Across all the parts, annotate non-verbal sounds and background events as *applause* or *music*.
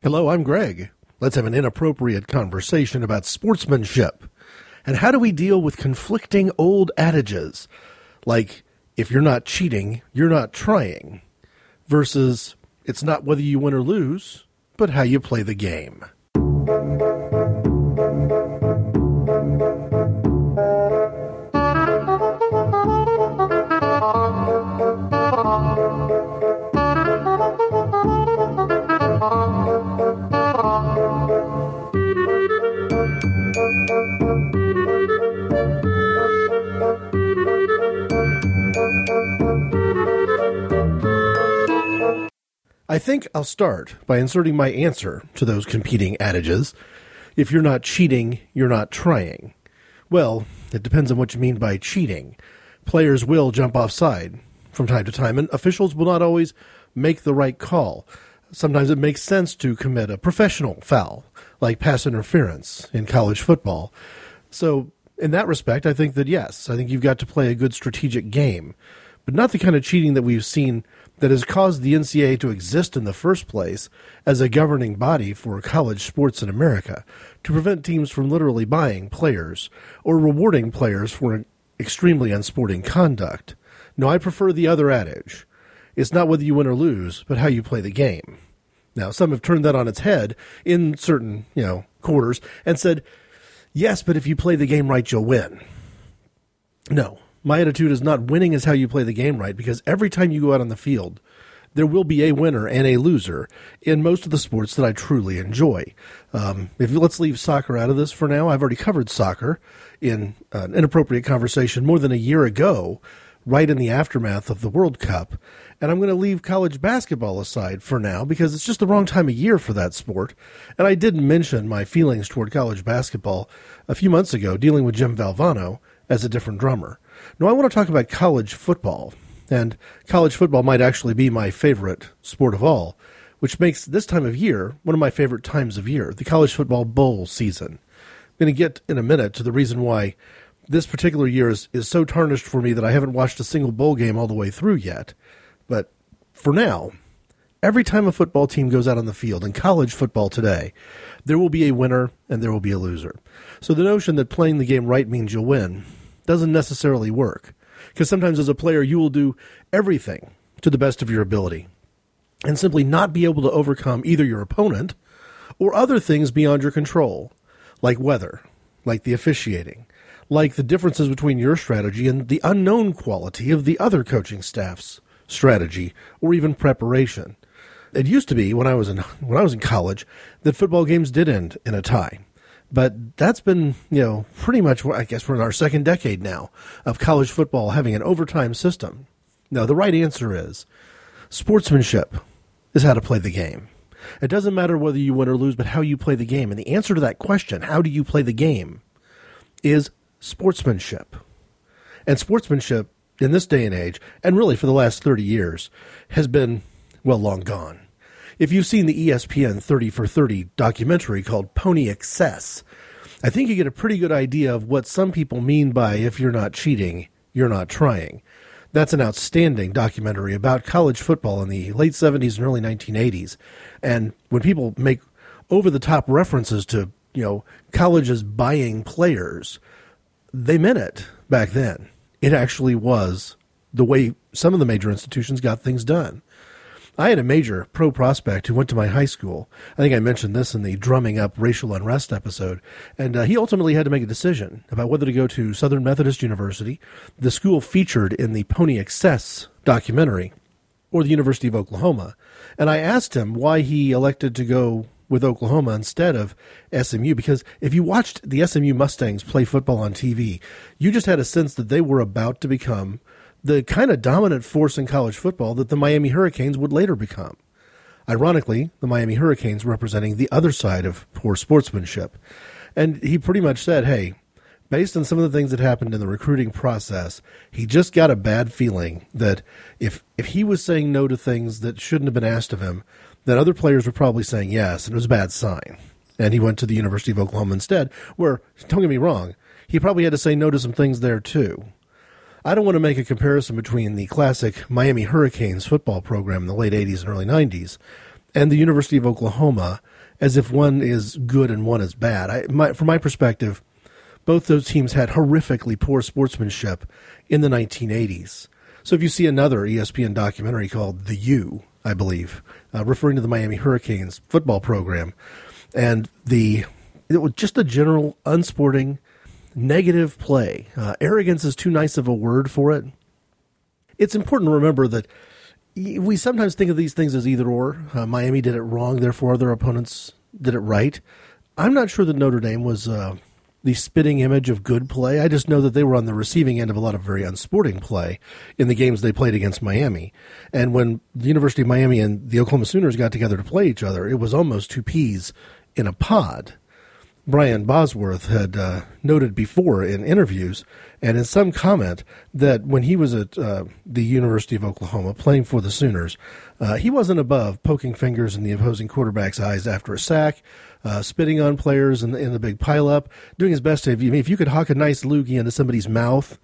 Hello, I'm Greg. Let's have an inappropriate conversation about sportsmanship. And how do we deal with conflicting old adages? Like, if you're not cheating, you're not trying, versus it's not whether you win or lose, but how you play the game. I think I'll start by inserting my answer to those competing adages. If you're not cheating, you're not trying. Well, it depends on what you mean by cheating. Players will jump offside from time to time, and officials will not always make the right call. Sometimes it makes sense to commit a professional foul, like pass interference in college football. So, in that respect, I think that yes, I think you've got to play a good strategic game, but not the kind of cheating that we've seen that has caused the NCAA to exist in the first place as a governing body for college sports in America to prevent teams from literally buying players or rewarding players for extremely unsporting conduct. No, I prefer the other adage. It's not whether you win or lose, but how you play the game. Now, some have turned that on its head in certain, you know, quarters and said, yes, but if you play the game right, you'll win. No, my attitude is not winning is how you play the game right because every time you go out on the field, there will be a winner and a loser in most of the sports that I truly enjoy. Um, if let's leave soccer out of this for now, I've already covered soccer in an inappropriate conversation more than a year ago, right in the aftermath of the World Cup. And I'm going to leave college basketball aside for now because it's just the wrong time of year for that sport. And I didn't mention my feelings toward college basketball a few months ago, dealing with Jim Valvano as a different drummer. No, I want to talk about college football. And college football might actually be my favorite sport of all, which makes this time of year one of my favorite times of year, the college football bowl season. I'm going to get in a minute to the reason why this particular year is, is so tarnished for me that I haven't watched a single bowl game all the way through yet. But for now, every time a football team goes out on the field in college football today, there will be a winner and there will be a loser. So the notion that playing the game right means you'll win doesn't necessarily work. Because sometimes as a player, you will do everything to the best of your ability and simply not be able to overcome either your opponent or other things beyond your control, like weather, like the officiating, like the differences between your strategy and the unknown quality of the other coaching staff's strategy or even preparation. It used to be when I was in *laughs* when I was in college that football games did end in a tie. But that's been, you know, pretty much, I guess we're in our second decade now of college football having an overtime system. No, the right answer is sportsmanship is how to play the game. It doesn't matter whether you win or lose, but how you play the game. And the answer to that question, how do you play the game, is sportsmanship. And sportsmanship in this day and age, and really for the last 30 years, has been, well, long gone. If you've seen the ESPN 30 for 30 documentary called Pony Excess, I think you get a pretty good idea of what some people mean by if you're not cheating, you're not trying. That's an outstanding documentary about college football in the late 70s and early 1980s. And when people make over the top references to, you know, colleges buying players, they meant it back then. It actually was the way some of the major institutions got things done. I had a major pro prospect who went to my high school. I think I mentioned this in the drumming up racial unrest episode. And uh, he ultimately had to make a decision about whether to go to Southern Methodist University, the school featured in the Pony Excess documentary, or the University of Oklahoma. And I asked him why he elected to go with Oklahoma instead of SMU because if you watched the SMU Mustangs play football on TV, you just had a sense that they were about to become the kind of dominant force in college football that the Miami Hurricanes would later become. Ironically, the Miami Hurricanes representing the other side of poor sportsmanship. And he pretty much said, hey, based on some of the things that happened in the recruiting process, he just got a bad feeling that if if he was saying no to things that shouldn't have been asked of him, that other players were probably saying yes, and it was a bad sign. And he went to the University of Oklahoma instead, where, don't get me wrong, he probably had to say no to some things there too. I don't want to make a comparison between the classic Miami Hurricanes football program in the late 80s and early 90s and the University of Oklahoma as if one is good and one is bad. I, my, from my perspective, both those teams had horrifically poor sportsmanship in the 1980s. So if you see another ESPN documentary called The U, I believe, uh, referring to the Miami Hurricanes football program, and the it was just a general unsporting, negative play. Uh, arrogance is too nice of a word for it. It's important to remember that we sometimes think of these things as either or. Uh, Miami did it wrong, therefore their opponents did it right. I'm not sure that Notre Dame was uh, the spitting image of good play. I just know that they were on the receiving end of a lot of very unsporting play in the games they played against Miami. And when the University of Miami and the Oklahoma Sooners got together to play each other, it was almost two peas in a pod. Brian Bosworth had uh, noted before in interviews and in some comment that when he was at uh, the University of Oklahoma playing for the Sooners, uh, he wasn't above poking fingers in the opposing quarterback's eyes after a sack, uh, spitting on players in the, in the big pileup, doing his best to. If you, if you could hawk a nice loogie into somebody's mouth,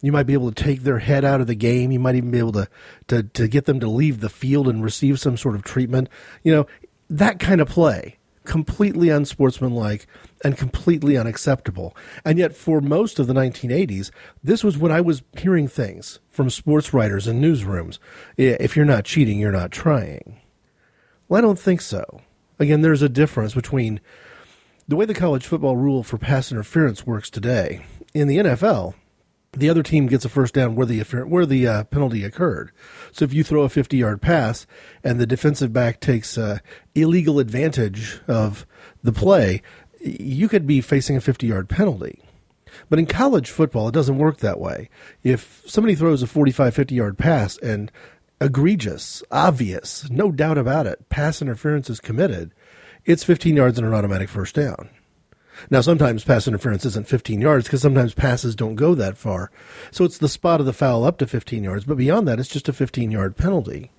you might be able to take their head out of the game. You might even be able to, to, to get them to leave the field and receive some sort of treatment. You know, that kind of play completely unsportsmanlike and completely unacceptable. And yet, for most of the 1980s, this was when I was hearing things from sports writers in newsrooms. If you're not cheating, you're not trying. Well, I don't think so. Again, there's a difference between the way the college football rule for pass interference works today. In the NFL, the other team gets a first down where the where the uh, penalty occurred. So if you throw a 50 yard pass and the defensive back takes uh, illegal advantage of the play, you could be facing a 50 yard penalty. But in college football, it doesn't work that way. If somebody throws a 45, 50 yard pass and egregious, obvious, no doubt about it, pass interference is committed, it's 15 yards and an automatic first down. Now, sometimes pass interference isn't 15 yards because sometimes passes don't go that far. So it's the spot of the foul up to 15 yards, but beyond that, it's just a 15 yard penalty.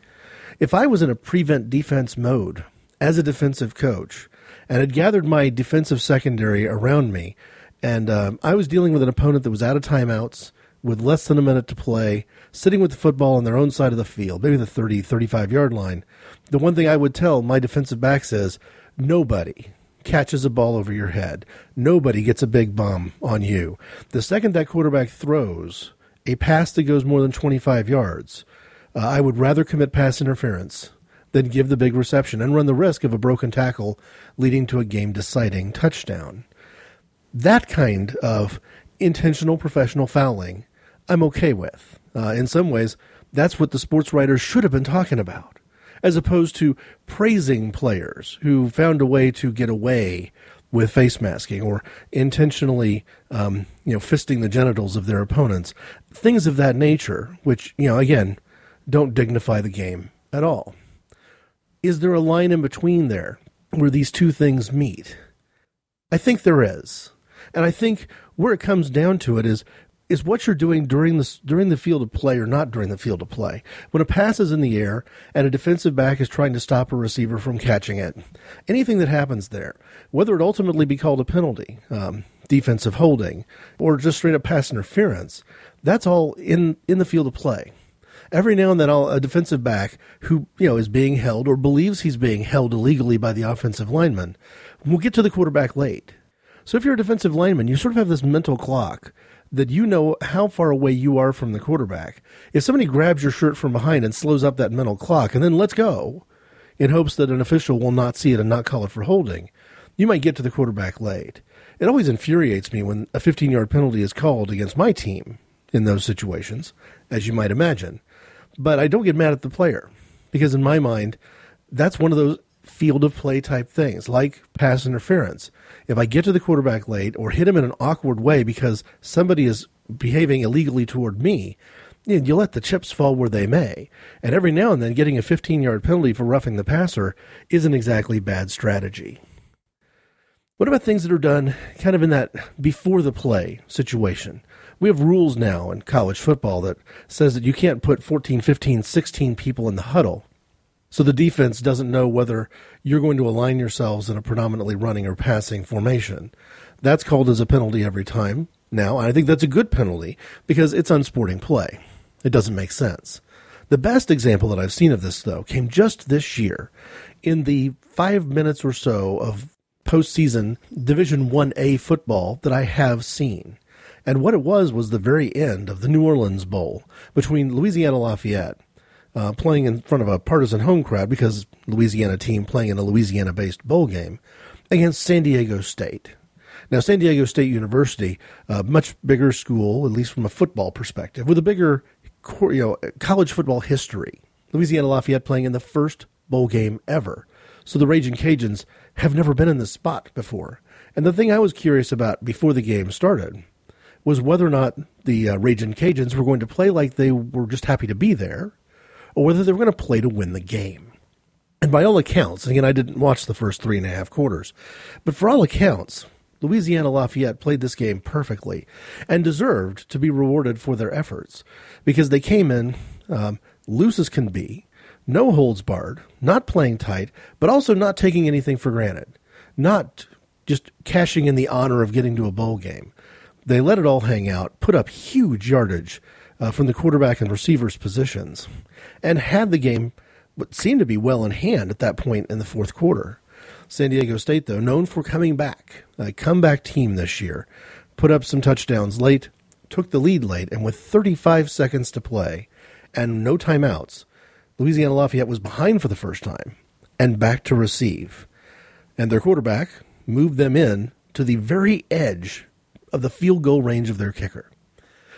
If I was in a prevent defense mode as a defensive coach and had gathered my defensive secondary around me, and um, I was dealing with an opponent that was out of timeouts with less than a minute to play, sitting with the football on their own side of the field, maybe the 30, 35 yard line, the one thing I would tell my defensive backs is nobody, catches a ball over your head. Nobody gets a big bomb on you. The second that quarterback throws a pass that goes more than 25 yards, uh, I would rather commit pass interference than give the big reception and run the risk of a broken tackle leading to a game deciding touchdown. That kind of intentional professional fouling, I'm okay with. Uh, in some ways, that's what the sports writers should have been talking about as opposed to praising players who found a way to get away with face masking or intentionally, um, you know, fisting the genitals of their opponents, things of that nature, which you know, again, don't dignify the game at all. Is there a line in between there where these two things meet? I think there is. And I think where it comes down to it is is what you're doing during the during the field of play or not during the field of play. When a pass is in the air and a defensive back is trying to stop a receiver from catching it, anything that happens there, whether it ultimately be called a penalty, um, defensive holding, or just straight up pass interference, that's all in in the field of play. Every now and then, I'll, a defensive back who you know is being held or believes he's being held illegally by the offensive lineman will get to the quarterback late. So if you're a defensive lineman, you sort of have this mental clock that you know how far away you are from the quarterback. If somebody grabs your shirt from behind and slows up that mental clock and then lets go in hopes that an official will not see it and not call it for holding, you might get to the quarterback late. It always infuriates me when a 15 yard penalty is called against my team in those situations, as you might imagine. But I don't get mad at the player because, in my mind, that's one of those field of play type things like pass interference. If I get to the quarterback late or hit him in an awkward way because somebody is behaving illegally toward me, you let the chips fall where they may. And every now and then, getting a 15 yard penalty for roughing the passer isn't exactly bad strategy. What about things that are done kind of in that before the play situation? We have rules now in college football that says that you can't put 14, 15, 16 people in the huddle so the defense doesn't know whether you're going to align yourselves in a predominantly running or passing formation. That's called as a penalty every time. Now, I think that's a good penalty because it's unsporting play. It doesn't make sense. The best example that I've seen of this, though, came just this year in the five minutes or so of postseason Division 1A football that I have seen. And what it was was the very end of the New Orleans Bowl between Louisiana Lafayette, uh, playing in front of a partisan home crowd because Louisiana team playing in a Louisiana based bowl game, against San Diego State. Now, San Diego State University, a much bigger school, at least from a football perspective, with a bigger you know, college football history. Louisiana Lafayette playing in the first bowl game ever. So the Raging Cajuns have never been in this spot before. And the thing I was curious about before the game started was whether or not the uh, Raging Cajuns were going to play like they were just happy to be there, or whether they were going to play to win the game. And by all accounts, again, I didn't watch the first three and a half quarters, but for all accounts, Louisiana Lafayette played this game perfectly and deserved to be rewarded for their efforts because they came in um, loose as can be, no holds barred, not playing tight, but also not taking anything for granted, not just cashing in the honor of getting to a bowl game. They let it all hang out, put up huge yardage uh, from the quarterback and receivers positions, and had the game what seemed to be well in hand at that point in the fourth quarter. San Diego State, though, known for coming back, a comeback team this year, put up some touchdowns late, took the lead late, and with 35 seconds to play and no timeouts, Louisiana Lafayette was behind for the first time and back to receive. And their quarterback moved them in to the very edge of the field goal range of their kicker.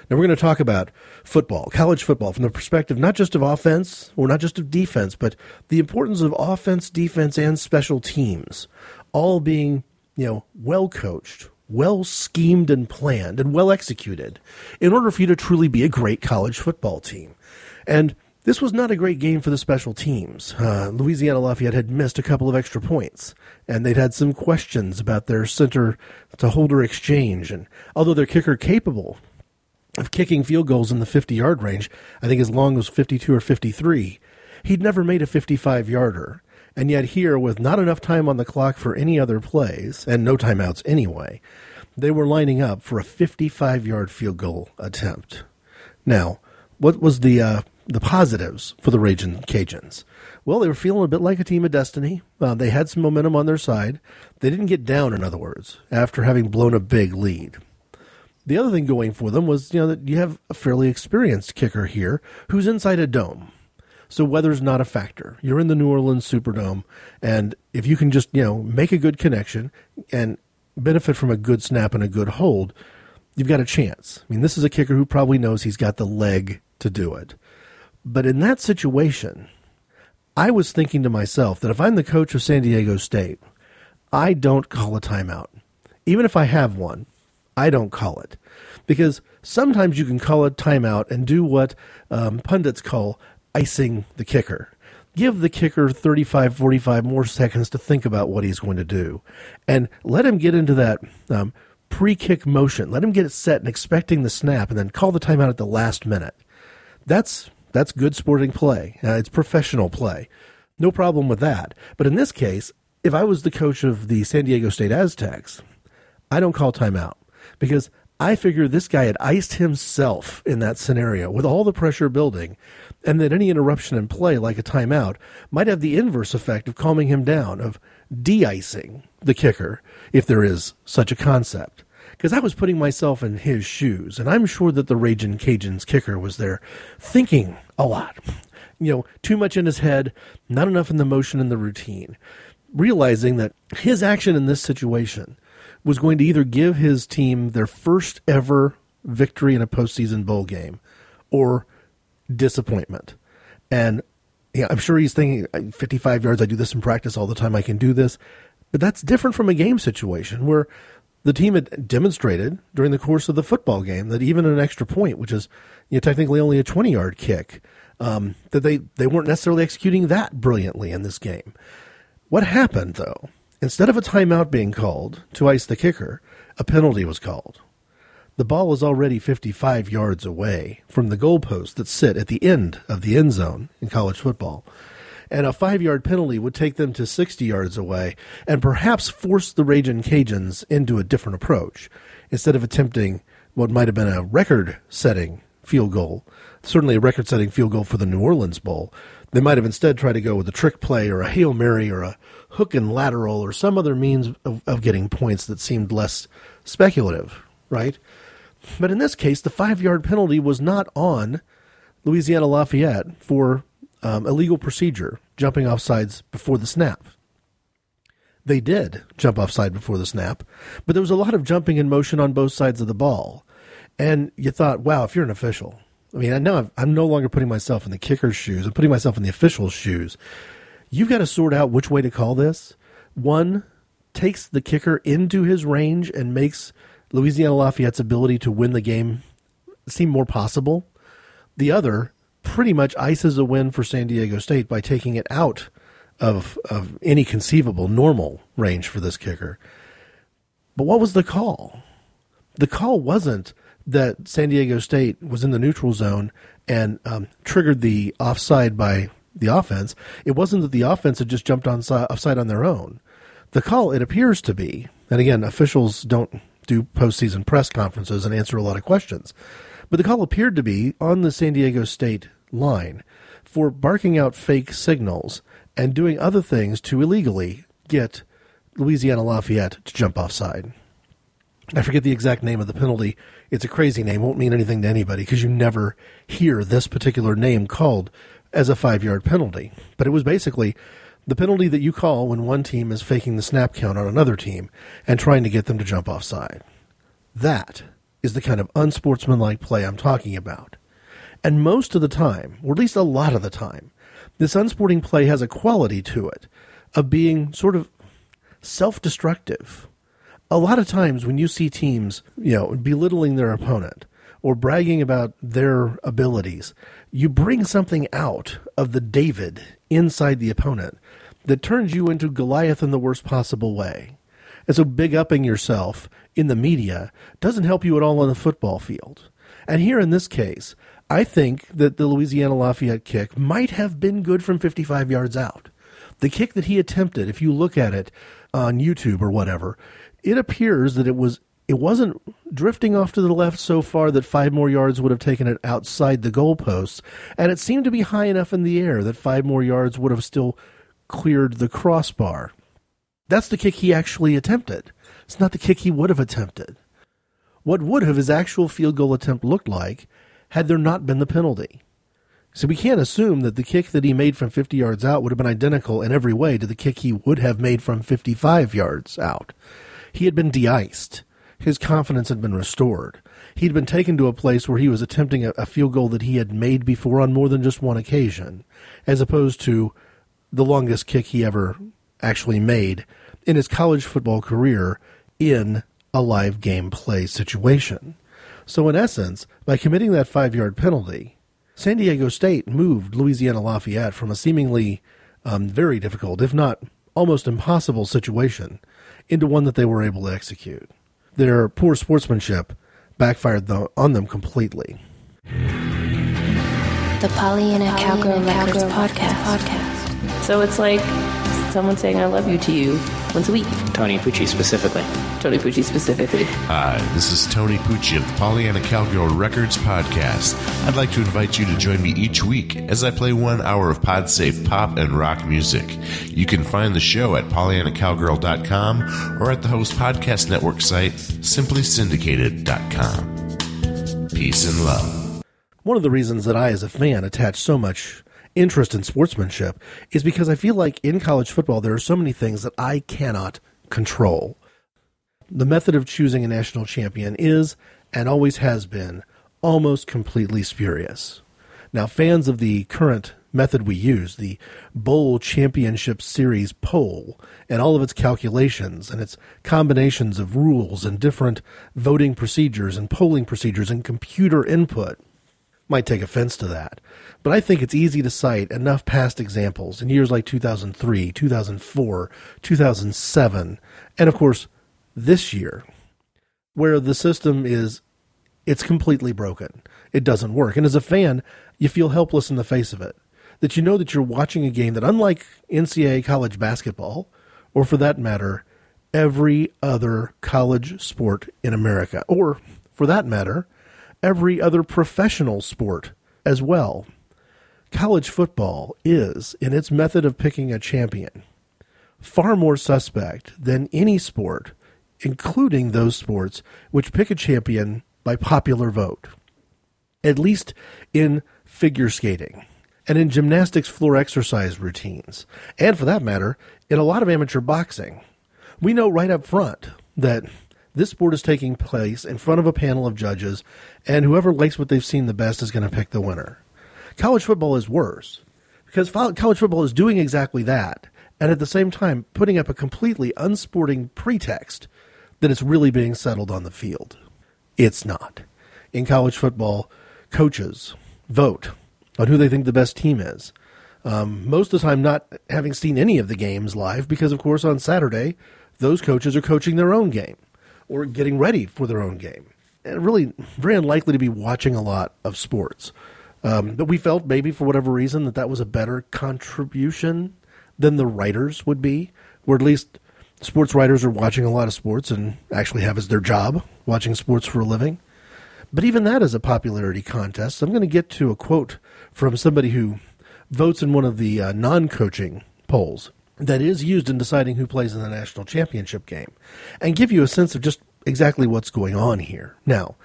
Now we're going to talk about football, college football, from the perspective not just of offense or not just of defense, but the importance of offense, defense, and special teams all being, you know, well coached, well schemed and planned, and well executed in order for you to truly be a great college football team. And this was not a great game for the special teams. Uh, Louisiana Lafayette had missed a couple of extra points, and they'd had some questions about their center to holder exchange. And although their kicker capable of kicking field goals in the 50 yard range, I think as long as 52 or 53, he'd never made a 55 yarder. And yet, here, with not enough time on the clock for any other plays, and no timeouts anyway, they were lining up for a 55 yard field goal attempt. Now, what was the uh, the positives for the Raging Cajuns? Well, they were feeling a bit like a team of destiny. Uh, they had some momentum on their side. They didn't get down, in other words, after having blown a big lead. The other thing going for them was, you know, that you have a fairly experienced kicker here who's inside a dome. So weather's not a factor. You're in the New Orleans Superdome, and if you can just, you know, make a good connection and benefit from a good snap and a good hold, you've got a chance. I mean, this is a kicker who probably knows he's got the leg to do it. But in that situation, I was thinking to myself that if I'm the coach of San Diego State, I don't call a timeout. Even if I have one, I don't call it. Because sometimes you can call a timeout and do what um, pundits call icing the kicker. Give the kicker 35, 45 more seconds to think about what he's going to do. And let him get into that um, pre kick motion. Let him get it set and expecting the snap, and then call the timeout at the last minute. That's that's good sporting play. Uh, it's professional play. No problem with that. But in this case, if I was the coach of the San Diego State Aztecs, I don't call timeout because I figure this guy had iced himself in that scenario with all the pressure building, and that any interruption in play, like a timeout, might have the inverse effect of calming him down, of de icing the kicker, if there is such a concept because I was putting myself in his shoes, and I'm sure that the Raging Cajuns kicker was there thinking a lot. You know, too much in his head, not enough in the motion and the routine. Realizing that his action in this situation was going to either give his team their first ever victory in a postseason bowl game or disappointment. And yeah, I'm sure he's thinking 55 yards, I do this in practice all the time, I can do this. But that's different from a game situation where the team had demonstrated during the course of the football game that even an extra point, which is you know, technically only a 20 yard kick, um, that they, they weren't necessarily executing that brilliantly in this game. What happened, though? Instead of a timeout being called to ice the kicker, a penalty was called. The ball was already 55 yards away from the goalposts that sit at the end of the end zone in college football and a five yard penalty would take them to 60 yards away and perhaps force the Raging Cajuns into a different approach instead of attempting what might have been a record setting field goal, certainly a record setting field goal for the New Orleans Bowl. They might have instead tried to go with a trick play or a Hail Mary or a hook and lateral or some other means of, of getting points that seemed less speculative, right? But in this case, the five yard penalty was not on Louisiana Lafayette for um, illegal procedure, jumping off sides before the snap. They did jump offside before the snap, but there was a lot of jumping in motion on both sides of the ball. And you thought, wow, if you're an official, I mean, I know I'm no longer putting myself in the kicker's shoes. I'm putting myself in the official's shoes. You've got to sort out which way to call this. One takes the kicker into his range and makes Louisiana Lafayette's ability to win the game seem more possible. The other pretty much ices a win for San Diego State by taking it out of of any conceivable normal range for this kicker. But what was the call? The call wasn't that San Diego State was in the neutral zone and um, triggered the offside by the offense. It wasn't that the offense had just jumped on offside on their own. The call, it appears to be, and again, officials don't do postseason press conferences and answer a lot of questions, but the call appeared to be on the San Diego State line for barking out fake signals and doing other things to illegally get Louisiana Lafayette to jump offside. I forget the exact name of the penalty. It's a crazy name, won't mean anything to anybody because you never hear this particular name called as a five yard penalty. But it was basically the penalty that you call when one team is faking the snap count on another team and trying to get them to jump offside. That is the kind of unsportsmanlike play I'm talking about. And most of the time, or at least a lot of the time, this unsporting play has a quality to it of being sort of self destructive. A lot of times when you see teams, you know, belittling their opponent or bragging about their abilities, you bring something out of the David inside the opponent that turns you into Goliath in the worst possible way. And so big upping yourself in the media doesn't help you at all on the football field. And here in this case, I think that the Louisiana Lafayette kick might have been good from 55 yards out. The kick that he attempted, if you look at it on YouTube or whatever, it appears that it was it wasn't drifting off to the left so far that five more yards would have taken it outside the goalposts, and it seemed to be high enough in the air that five more yards would have still cleared the crossbar. That's the kick he actually attempted. It's not the kick he would have attempted. What would have his actual field goal attempt looked like had there not been the penalty. So we can't assume that the kick that he made from 50 yards out would have been identical in every way to the kick he would have made from 55 yards out. He had been de-iced. His confidence had been restored. He'd been taken to a place where he was attempting a, a field goal that he had made before on more than just one occasion, as opposed to the longest kick he ever actually made in his college football career in a live game play situation. So, in essence, by committing that five yard penalty, San Diego State moved Louisiana Lafayette from a seemingly um, very difficult, if not almost impossible situation, into one that they were able to execute. Their poor sportsmanship backfired on them completely. The Pollyanna Cowgirl Records podcast. podcast. So it's like someone saying I love you to you once a week. Tony Pucci specifically. Tony Pucci specifically. Hi, this is Tony Pucci of the Pollyanna Cowgirl Records podcast. I'd like to invite you to join me each week as I play one hour of PodSafe pop and rock music. You can find the show at PollyannaCowgirl.com or at the host podcast network site, simplysyndicated.com. Peace and love. One of the reasons that I, as a fan, attach so much interest in sportsmanship is because I feel like in college football there are so many things that I cannot control. The method of choosing a national champion is, and always has been, almost completely spurious. Now, fans of the current method we use, the Bowl Championship Series poll, and all of its calculations and its combinations of rules and different voting procedures and polling procedures and computer input, might take offense to that. But I think it's easy to cite enough past examples in years like 2003, 2004, 2007, and of course this year, where the system is it's completely broken. It doesn't work. And as a fan, you feel helpless in the face of it. That you know that you're watching a game that unlike NCAA college basketball, or for that matter, every other college sport in America, or for that matter, every other professional sport as well. College football is, in its method of picking a champion, far more suspect than any sport, including those sports which pick a champion by popular vote. At least in figure skating and in gymnastics floor exercise routines, and for that matter, in a lot of amateur boxing. We know right up front that this sport is taking place in front of a panel of judges, and whoever likes what they've seen the best is going to pick the winner. College football is worse because college football is doing exactly that, and at the same time putting up a completely unsporting pretext that it's really being settled on the field. It's not. In college football, coaches vote on who they think the best team is. Um, most of the time, not having seen any of the games live, because of course on Saturday, those coaches are coaching their own game or getting ready for their own game. And really, very unlikely to be watching a lot of sports. Um, but we felt maybe for whatever reason that that was a better contribution than the writers would be, or at least sports writers are watching a lot of sports and actually have as their job watching sports for a living. But even that is a popularity contest. I'm going to get to a quote from somebody who votes in one of the uh, non coaching polls that is used in deciding who plays in the national championship game and give you a sense of just exactly what's going on here. Now,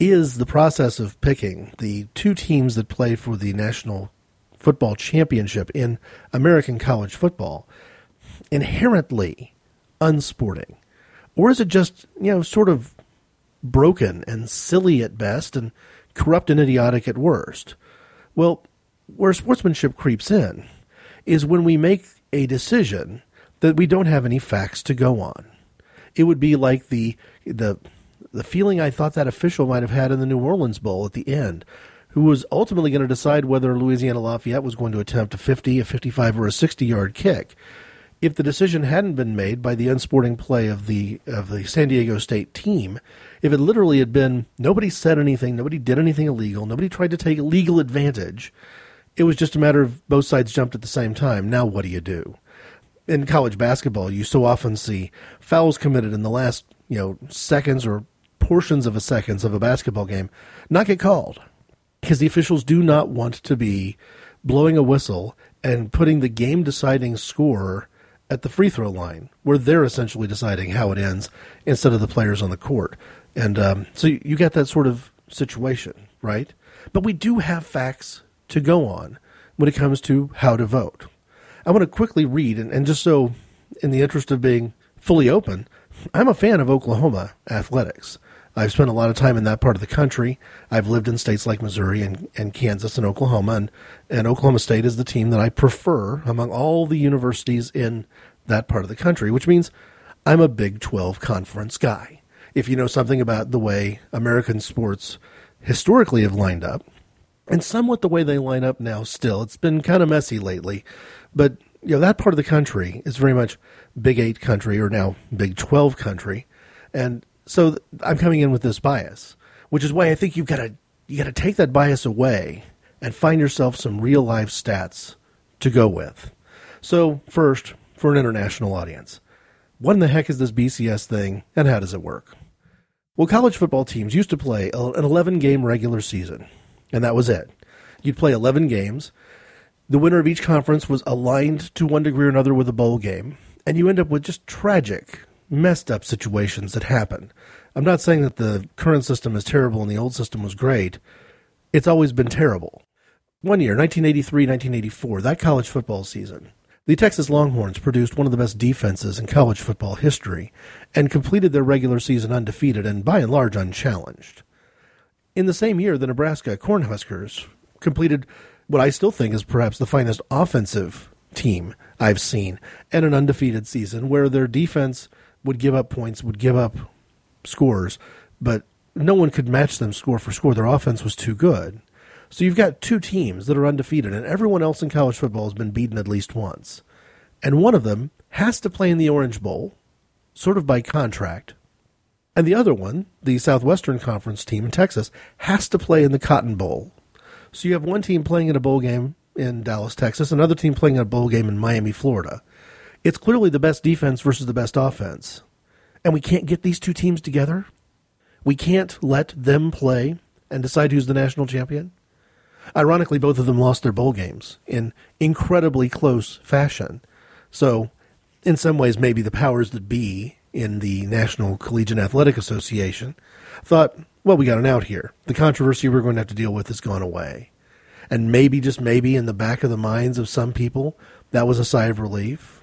is the process of picking the two teams that play for the national football championship in American college football inherently unsporting? Or is it just, you know, sort of broken and silly at best and corrupt and idiotic at worst? Well, where sportsmanship creeps in is when we make a decision that we don't have any facts to go on. It would be like the the the feeling I thought that official might have had in the New Orleans Bowl at the end, who was ultimately going to decide whether Louisiana Lafayette was going to attempt a 50, a 55, or a 60 yard kick. If the decision hadn't been made by the unsporting play of the of the San Diego State team, if it literally had been nobody said anything, nobody did anything illegal, nobody tried to take legal advantage, it was just a matter of both sides jumped at the same time. Now, what do you do? In college basketball, you so often see fouls committed in the last, you know, seconds or portions of a seconds of a basketball game not get called because the officials do not want to be blowing a whistle and putting the game deciding score at the free throw line where they're essentially deciding how it ends instead of the players on the court. And um, so you get that sort of situation, right? But we do have facts to go on when it comes to how to vote. I want to quickly read, and, and just so, in the interest of being fully open, I'm a fan of Oklahoma athletics. I've spent a lot of time in that part of the country. I've lived in states like Missouri and, and Kansas and Oklahoma, and, and Oklahoma State is the team that I prefer among all the universities in that part of the country, which means I'm a Big 12 conference guy. If you know something about the way American sports historically have lined up, and somewhat the way they line up now still. It's been kind of messy lately, but you know that part of the country is very much Big 8 country or now Big 12 country. And so I'm coming in with this bias, which is why I think you've got to you got to take that bias away and find yourself some real life stats to go with. So, first, for an international audience, what in the heck is this BCS thing and how does it work? Well, college football teams used to play an 11 game regular season and that was it. You'd play 11 games. The winner of each conference was aligned to one degree or another with a bowl game, and you end up with just tragic, messed up situations that happen. I'm not saying that the current system is terrible and the old system was great. It's always been terrible. One year, 1983 1984, that college football season, the Texas Longhorns produced one of the best defenses in college football history and completed their regular season undefeated and by and large unchallenged. In the same year, the Nebraska Cornhuskers completed what I still think is perhaps the finest offensive team I've seen and an undefeated season where their defense would give up points, would give up scores, but no one could match them score for score. Their offense was too good. So you've got two teams that are undefeated, and everyone else in college football has been beaten at least once. And one of them has to play in the Orange Bowl, sort of by contract, and the other one, the Southwestern Conference team in Texas, has to play in the Cotton Bowl. So you have one team playing in a bowl game in Dallas, Texas, another team playing in a bowl game in Miami, Florida. It's clearly the best defense versus the best offense. And we can't get these two teams together. We can't let them play and decide who's the national champion? Ironically, both of them lost their bowl games in incredibly close fashion. So, in some ways, maybe the powers that be in the National Collegiate Athletic Association thought, well, we got an out here. The controversy we're going to have to deal with has gone away. And maybe, just maybe, in the back of the minds of some people, that was a sigh of relief.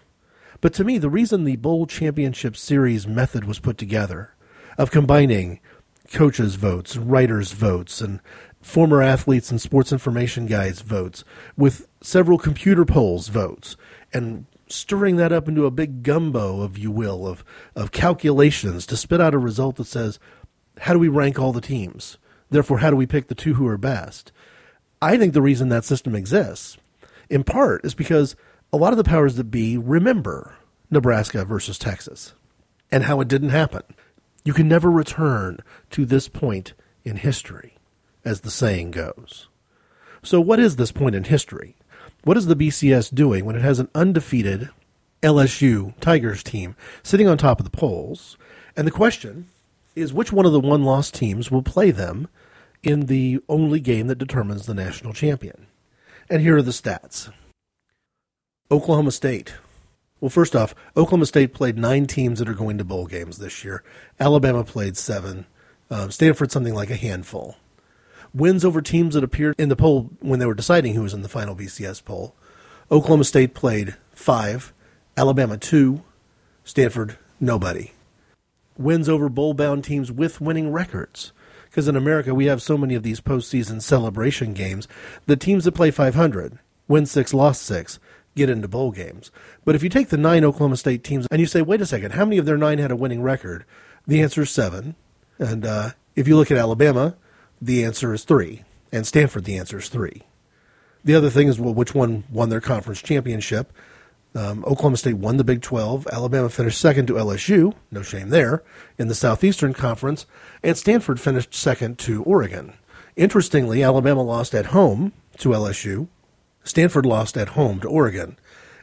But to me, the reason the Bowl Championship Series method was put together, of combining coaches' votes, writers' votes, and former athletes and sports information guys' votes, with several computer polls votes, and stirring that up into a big gumbo, if you will, of, of calculations to spit out a result that says, how do we rank all the teams? Therefore, how do we pick the two who are best? I think the reason that system exists, in part, is because a lot of the powers that be remember Nebraska versus Texas and how it didn't happen. You can never return to this point in history, as the saying goes. So, what is this point in history? What is the BCS doing when it has an undefeated LSU Tigers team sitting on top of the polls? And the question is which one of the one loss teams will play them in the only game that determines the national champion? And here are the stats Oklahoma State. Well, first off, Oklahoma State played nine teams that are going to bowl games this year. Alabama played seven. Um, Stanford, something like a handful wins over teams that appeared in the poll when they were deciding who was in the final BCS poll. Oklahoma State played five, Alabama two, Stanford nobody. Wins over bowl bound teams with winning records. Because in America, we have so many of these postseason celebration games. The teams that play 500, win six, lost six, get into bowl games. But if you take the nine Oklahoma State teams and you say, wait a second, how many of their nine had a winning record? The answer is seven. And uh, if you look at Alabama, the answer is three. And Stanford, the answer is three. The other thing is, well, which one won their conference championship? Um, Oklahoma State won the Big 12. Alabama finished second to LSU, no shame there, in the Southeastern Conference. And Stanford finished second to Oregon. Interestingly, Alabama lost at home to LSU. Stanford lost at home to Oregon.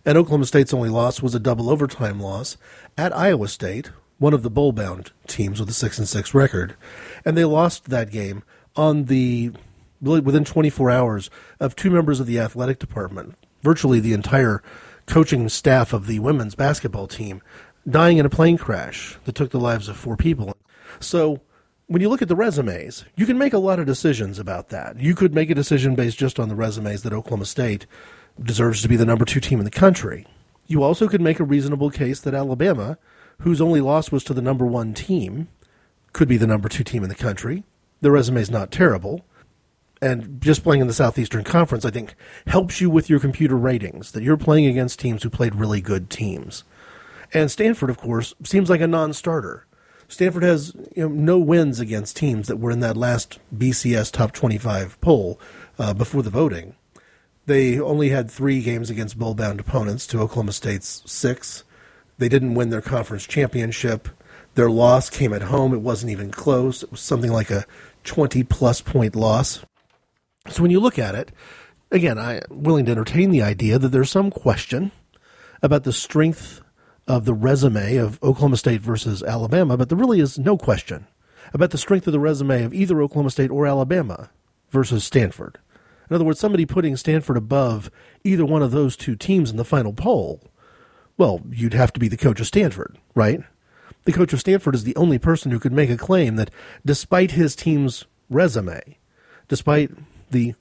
And Oklahoma State's only loss was a double overtime loss at Iowa State, one of the bowl bound teams with a 6 and 6 record. And they lost that game on the within 24 hours of two members of the athletic department, virtually the entire coaching staff of the women's basketball team, dying in a plane crash that took the lives of four people. So when you look at the resumes, you can make a lot of decisions about that. You could make a decision based just on the resumes that Oklahoma State deserves to be the number two team in the country. You also could make a reasonable case that Alabama, whose only loss was to the number one team, could be the number two team in the country the resume is not terrible. And just playing in the Southeastern Conference, I think, helps you with your computer ratings that you're playing against teams who played really good teams. And Stanford, of course, seems like a non starter. Stanford has you know, no wins against teams that were in that last BCS top 25 poll uh, before the voting. They only had three games against bowl bound opponents to Oklahoma State's six. They didn't win their conference championship. Their loss came at home. It wasn't even close. It was something like a 20 plus point loss. So when you look at it, again, I'm willing to entertain the idea that there's some question about the strength of the resume of Oklahoma State versus Alabama, but there really is no question about the strength of the resume of either Oklahoma State or Alabama versus Stanford. In other words, somebody putting Stanford above either one of those two teams in the final poll, well, you'd have to be the coach of Stanford, right? The coach of Stanford is the only person who could make a claim that despite his team's resume, despite the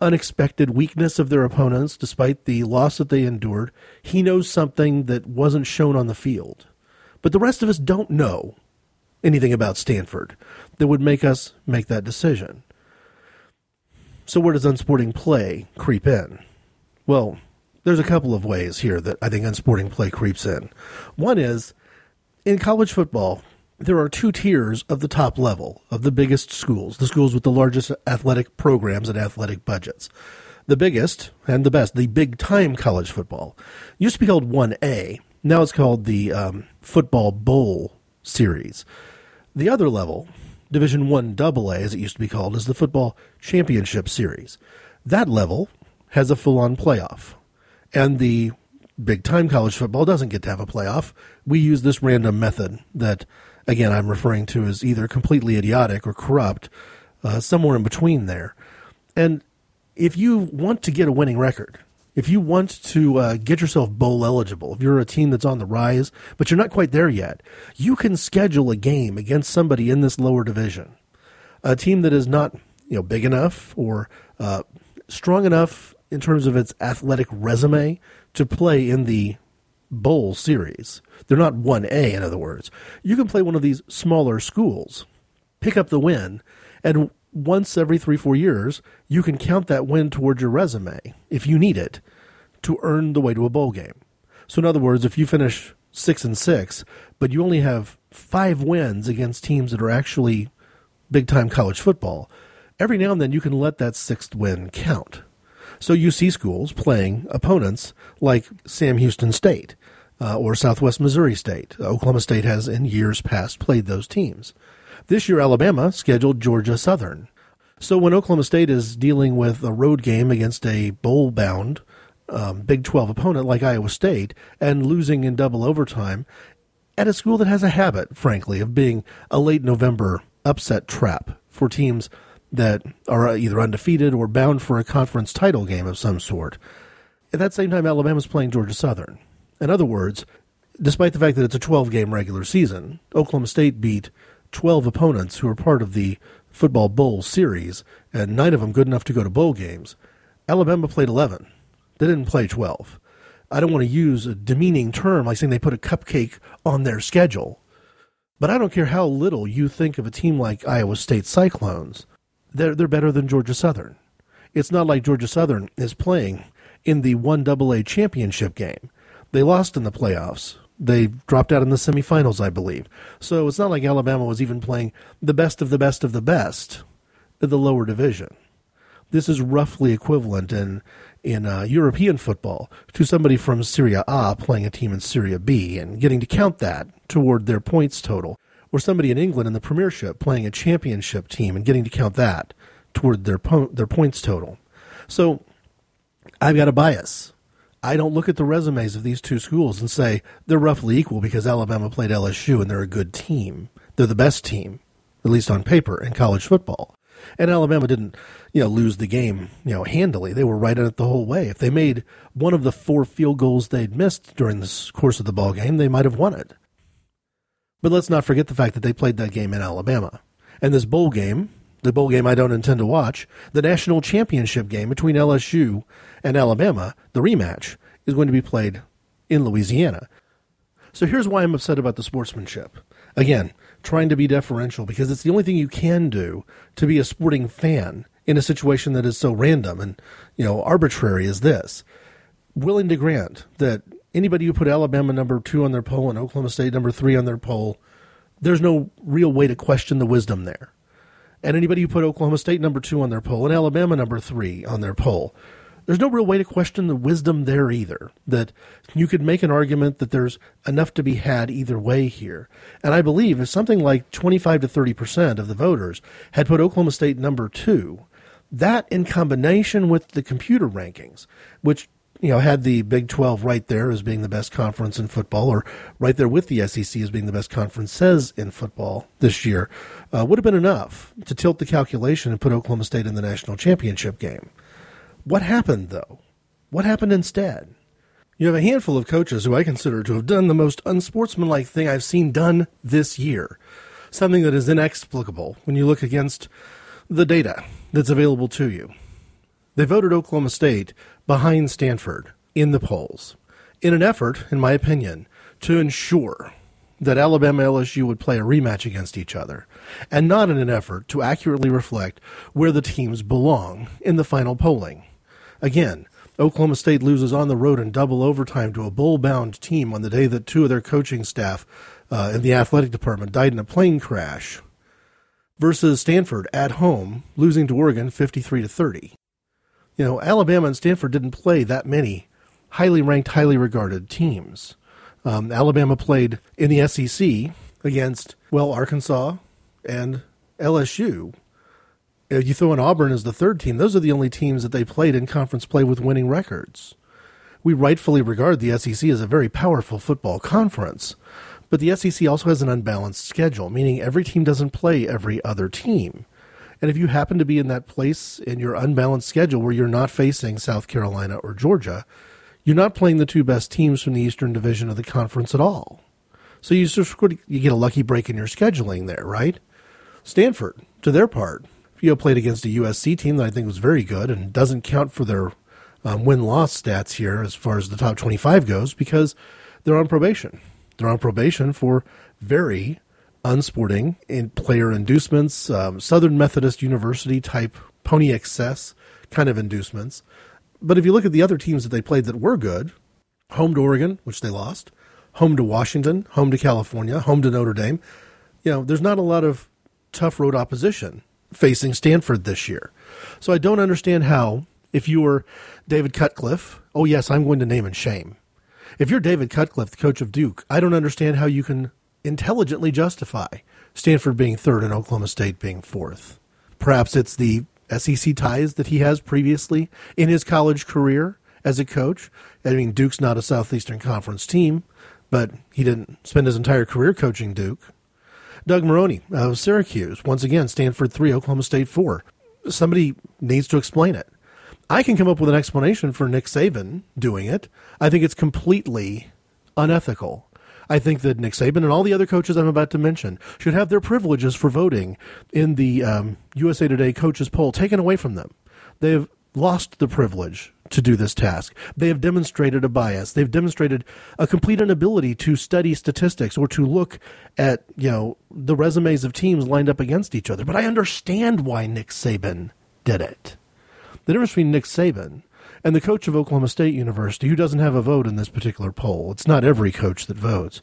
unexpected weakness of their opponents, despite the loss that they endured, he knows something that wasn't shown on the field. But the rest of us don't know anything about Stanford that would make us make that decision. So, where does unsporting play creep in? Well, there's a couple of ways here that I think unsporting play creeps in. One is in college football, there are two tiers of the top level of the biggest schools, the schools with the largest athletic programs and athletic budgets. The biggest and the best, the big time college football, used to be called 1A. Now it's called the um, Football Bowl Series. The other level, Division 1 AA, as it used to be called, is the Football Championship Series. That level has a full on playoff. And the big time college football doesn't get to have a playoff. We use this random method that, again, I'm referring to as either completely idiotic or corrupt uh, somewhere in between there. And if you want to get a winning record, if you want to uh, get yourself bowl eligible, if you're a team that's on the rise, but you're not quite there yet, you can schedule a game against somebody in this lower division, a team that is not you know big enough or uh, strong enough in terms of its athletic resume to play in the bowl series. They're not 1A, in other words. You can play one of these smaller schools, pick up the win, and once every three, four years, you can count that win towards your resume, if you need it, to earn the way to a bowl game. So, in other words, if you finish six and six, but you only have five wins against teams that are actually big time college football, every now and then you can let that sixth win count. So you see schools playing opponents like Sam Houston State uh, or Southwest Missouri State. Oklahoma State has in years past played those teams. This year, Alabama scheduled Georgia Southern. So when Oklahoma State is dealing with a road game against a bowl bound um, Big 12 opponent like Iowa State and losing in double overtime at a school that has a habit, frankly, of being a late November upset trap for teams that are either undefeated or bound for a conference title game of some sort. At that same time, Alabama's playing Georgia Southern. In other words, despite the fact that it's a 12 game regular season, Oklahoma State beat 12 opponents who are part of the Football Bowl series, and nine of them good enough to go to bowl games. Alabama played 11. They didn't play 12. I don't want to use a demeaning term like saying they put a cupcake on their schedule. But I don't care how little you think of a team like Iowa State Cyclones they're they're better than Georgia Southern. It's not like Georgia Southern is playing in the one AA championship game. They lost in the playoffs. They dropped out in the semifinals, I believe. So it's not like Alabama was even playing the best of the best of the best the lower division. This is roughly equivalent in in uh, European football to somebody from Serie A playing a team in Serie B and getting to count that toward their points total or somebody in England in the Premiership playing a championship team and getting to count that toward their po- their points total. So I've got a bias. I don't look at the resumes of these two schools and say they're roughly equal because Alabama played LSU and they're a good team. They're the best team, at least on paper, in college football. And Alabama didn't, you know, lose the game, you know, handily. They were right in it the whole way. If they made one of the four field goals they'd missed during the course of the ball game, they might have won it. But let's not forget the fact that they played that game in Alabama. And this bowl game, the bowl game I don't intend to watch, the national championship game between LSU and Alabama, the rematch, is going to be played in Louisiana. So here's why I'm upset about the sportsmanship. Again, trying to be deferential because it's the only thing you can do to be a sporting fan in a situation that is so random and you know arbitrary as this. Willing to grant that anybody who put Alabama number two on their poll and Oklahoma State number three on their poll, there's no real way to question the wisdom there. And anybody who put Oklahoma State number two on their poll and Alabama number three on their poll, there's no real way to question the wisdom there either. That you could make an argument that there's enough to be had either way here. And I believe if something like 25 to 30% of the voters had put Oklahoma State number two, that in combination with the computer rankings, which you know, had the Big 12 right there as being the best conference in football, or right there with the SEC as being the best conference says in football this year, uh, would have been enough to tilt the calculation and put Oklahoma State in the national championship game. What happened, though? What happened instead? You have a handful of coaches who I consider to have done the most unsportsmanlike thing I've seen done this year. Something that is inexplicable when you look against the data that's available to you. They voted Oklahoma State behind Stanford in the polls in an effort, in my opinion, to ensure that Alabama LSU would play a rematch against each other, and not in an effort to accurately reflect where the teams belong in the final polling. Again, Oklahoma State loses on the road in double overtime to a bowl bound team on the day that two of their coaching staff uh, in the athletic department died in a plane crash, versus Stanford at home losing to Oregon 53 to 30 you know, Alabama and Stanford didn't play that many highly ranked, highly regarded teams. Um, Alabama played in the SEC against, well, Arkansas and LSU. You throw in Auburn as the third team, those are the only teams that they played in conference play with winning records. We rightfully regard the SEC as a very powerful football conference, but the SEC also has an unbalanced schedule, meaning every team doesn't play every other team. And if you happen to be in that place in your unbalanced schedule where you're not facing South Carolina or Georgia, you're not playing the two best teams from the Eastern Division of the conference at all. So you just you get a lucky break in your scheduling there, right? Stanford, to their part, you know, played against a USC team that I think was very good and doesn't count for their um, win loss stats here as far as the top 25 goes because they're on probation. They're on probation for very unsporting in player inducements, um, Southern Methodist University type pony excess kind of inducements. But if you look at the other teams that they played that were good, home to Oregon, which they lost, home to Washington, home to California, home to Notre Dame, you know, there's not a lot of tough road opposition facing Stanford this year. So I don't understand how, if you were David Cutcliffe, oh, yes, I'm going to name and shame. If you're David Cutcliffe, the coach of Duke, I don't understand how you can intelligently justify Stanford being third and Oklahoma State being fourth. Perhaps it's the SEC ties that he has previously in his college career as a coach. I mean, Duke's not a Southeastern Conference team, but he didn't spend his entire career coaching Duke. Doug Marrone of Syracuse, once again, Stanford 3, Oklahoma State 4. Somebody needs to explain it. I can come up with an explanation for Nick Saban doing it. I think it's completely unethical. I think that Nick Saban and all the other coaches I'm about to mention should have their privileges for voting in the um, USA Today coaches poll taken away from them. They have lost the privilege to do this task. They have demonstrated a bias. They've demonstrated a complete inability to study statistics or to look at, you know, the resumes of teams lined up against each other. But I understand why Nick Saban did it. The difference between Nick Saban and the coach of Oklahoma State University, who doesn't have a vote in this particular poll. It's not every coach that votes.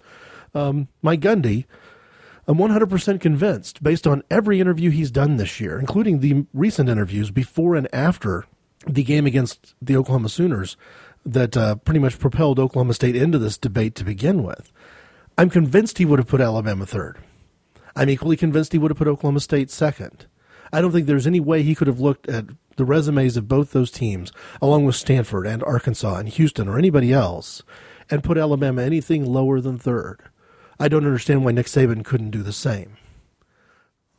Um, Mike Gundy, I'm 100% convinced, based on every interview he's done this year, including the recent interviews before and after the game against the Oklahoma Sooners, that uh, pretty much propelled Oklahoma State into this debate to begin with. I'm convinced he would have put Alabama third. I'm equally convinced he would have put Oklahoma State second. I don't think there's any way he could have looked at the resumes of both those teams, along with Stanford and Arkansas and Houston or anybody else, and put Alabama anything lower than third. I don't understand why Nick Saban couldn't do the same.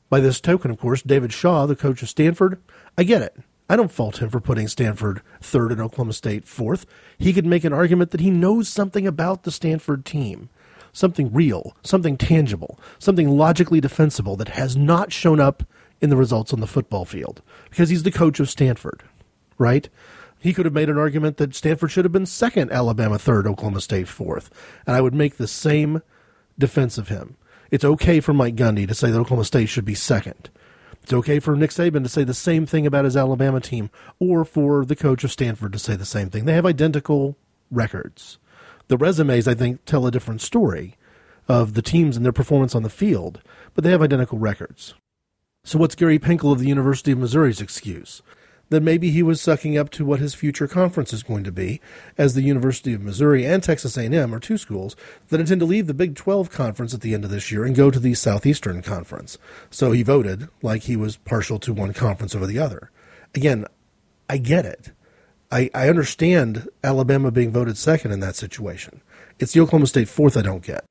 By this token, of course, David Shaw, the coach of Stanford, I get it. I don't fault him for putting Stanford third and Oklahoma State fourth. He could make an argument that he knows something about the Stanford team, something real, something tangible, something logically defensible that has not shown up in the results on the football field because he's the coach of Stanford, right? He could have made an argument that Stanford should have been second, Alabama third, Oklahoma State fourth. And I would make the same defense of him. It's okay for Mike Gundy to say that Oklahoma State should be second. It's okay for Nick Saban to say the same thing about his Alabama team, or for the coach of Stanford to say the same thing. They have identical records. The resumes, I think, tell a different story of the teams and their performance on the field, but they have identical records. So what's Gary Pinkel of the University of Missouri's excuse? That maybe he was sucking up to what his future conference is going to be, as the University of Missouri and Texas A&M are two schools that intend to leave the Big 12 conference at the end of this year and go to the Southeastern Conference. So he voted like he was partial to one conference over the other. Again, I get it. I, I understand Alabama being voted second in that situation. It's the Oklahoma State fourth I don't get.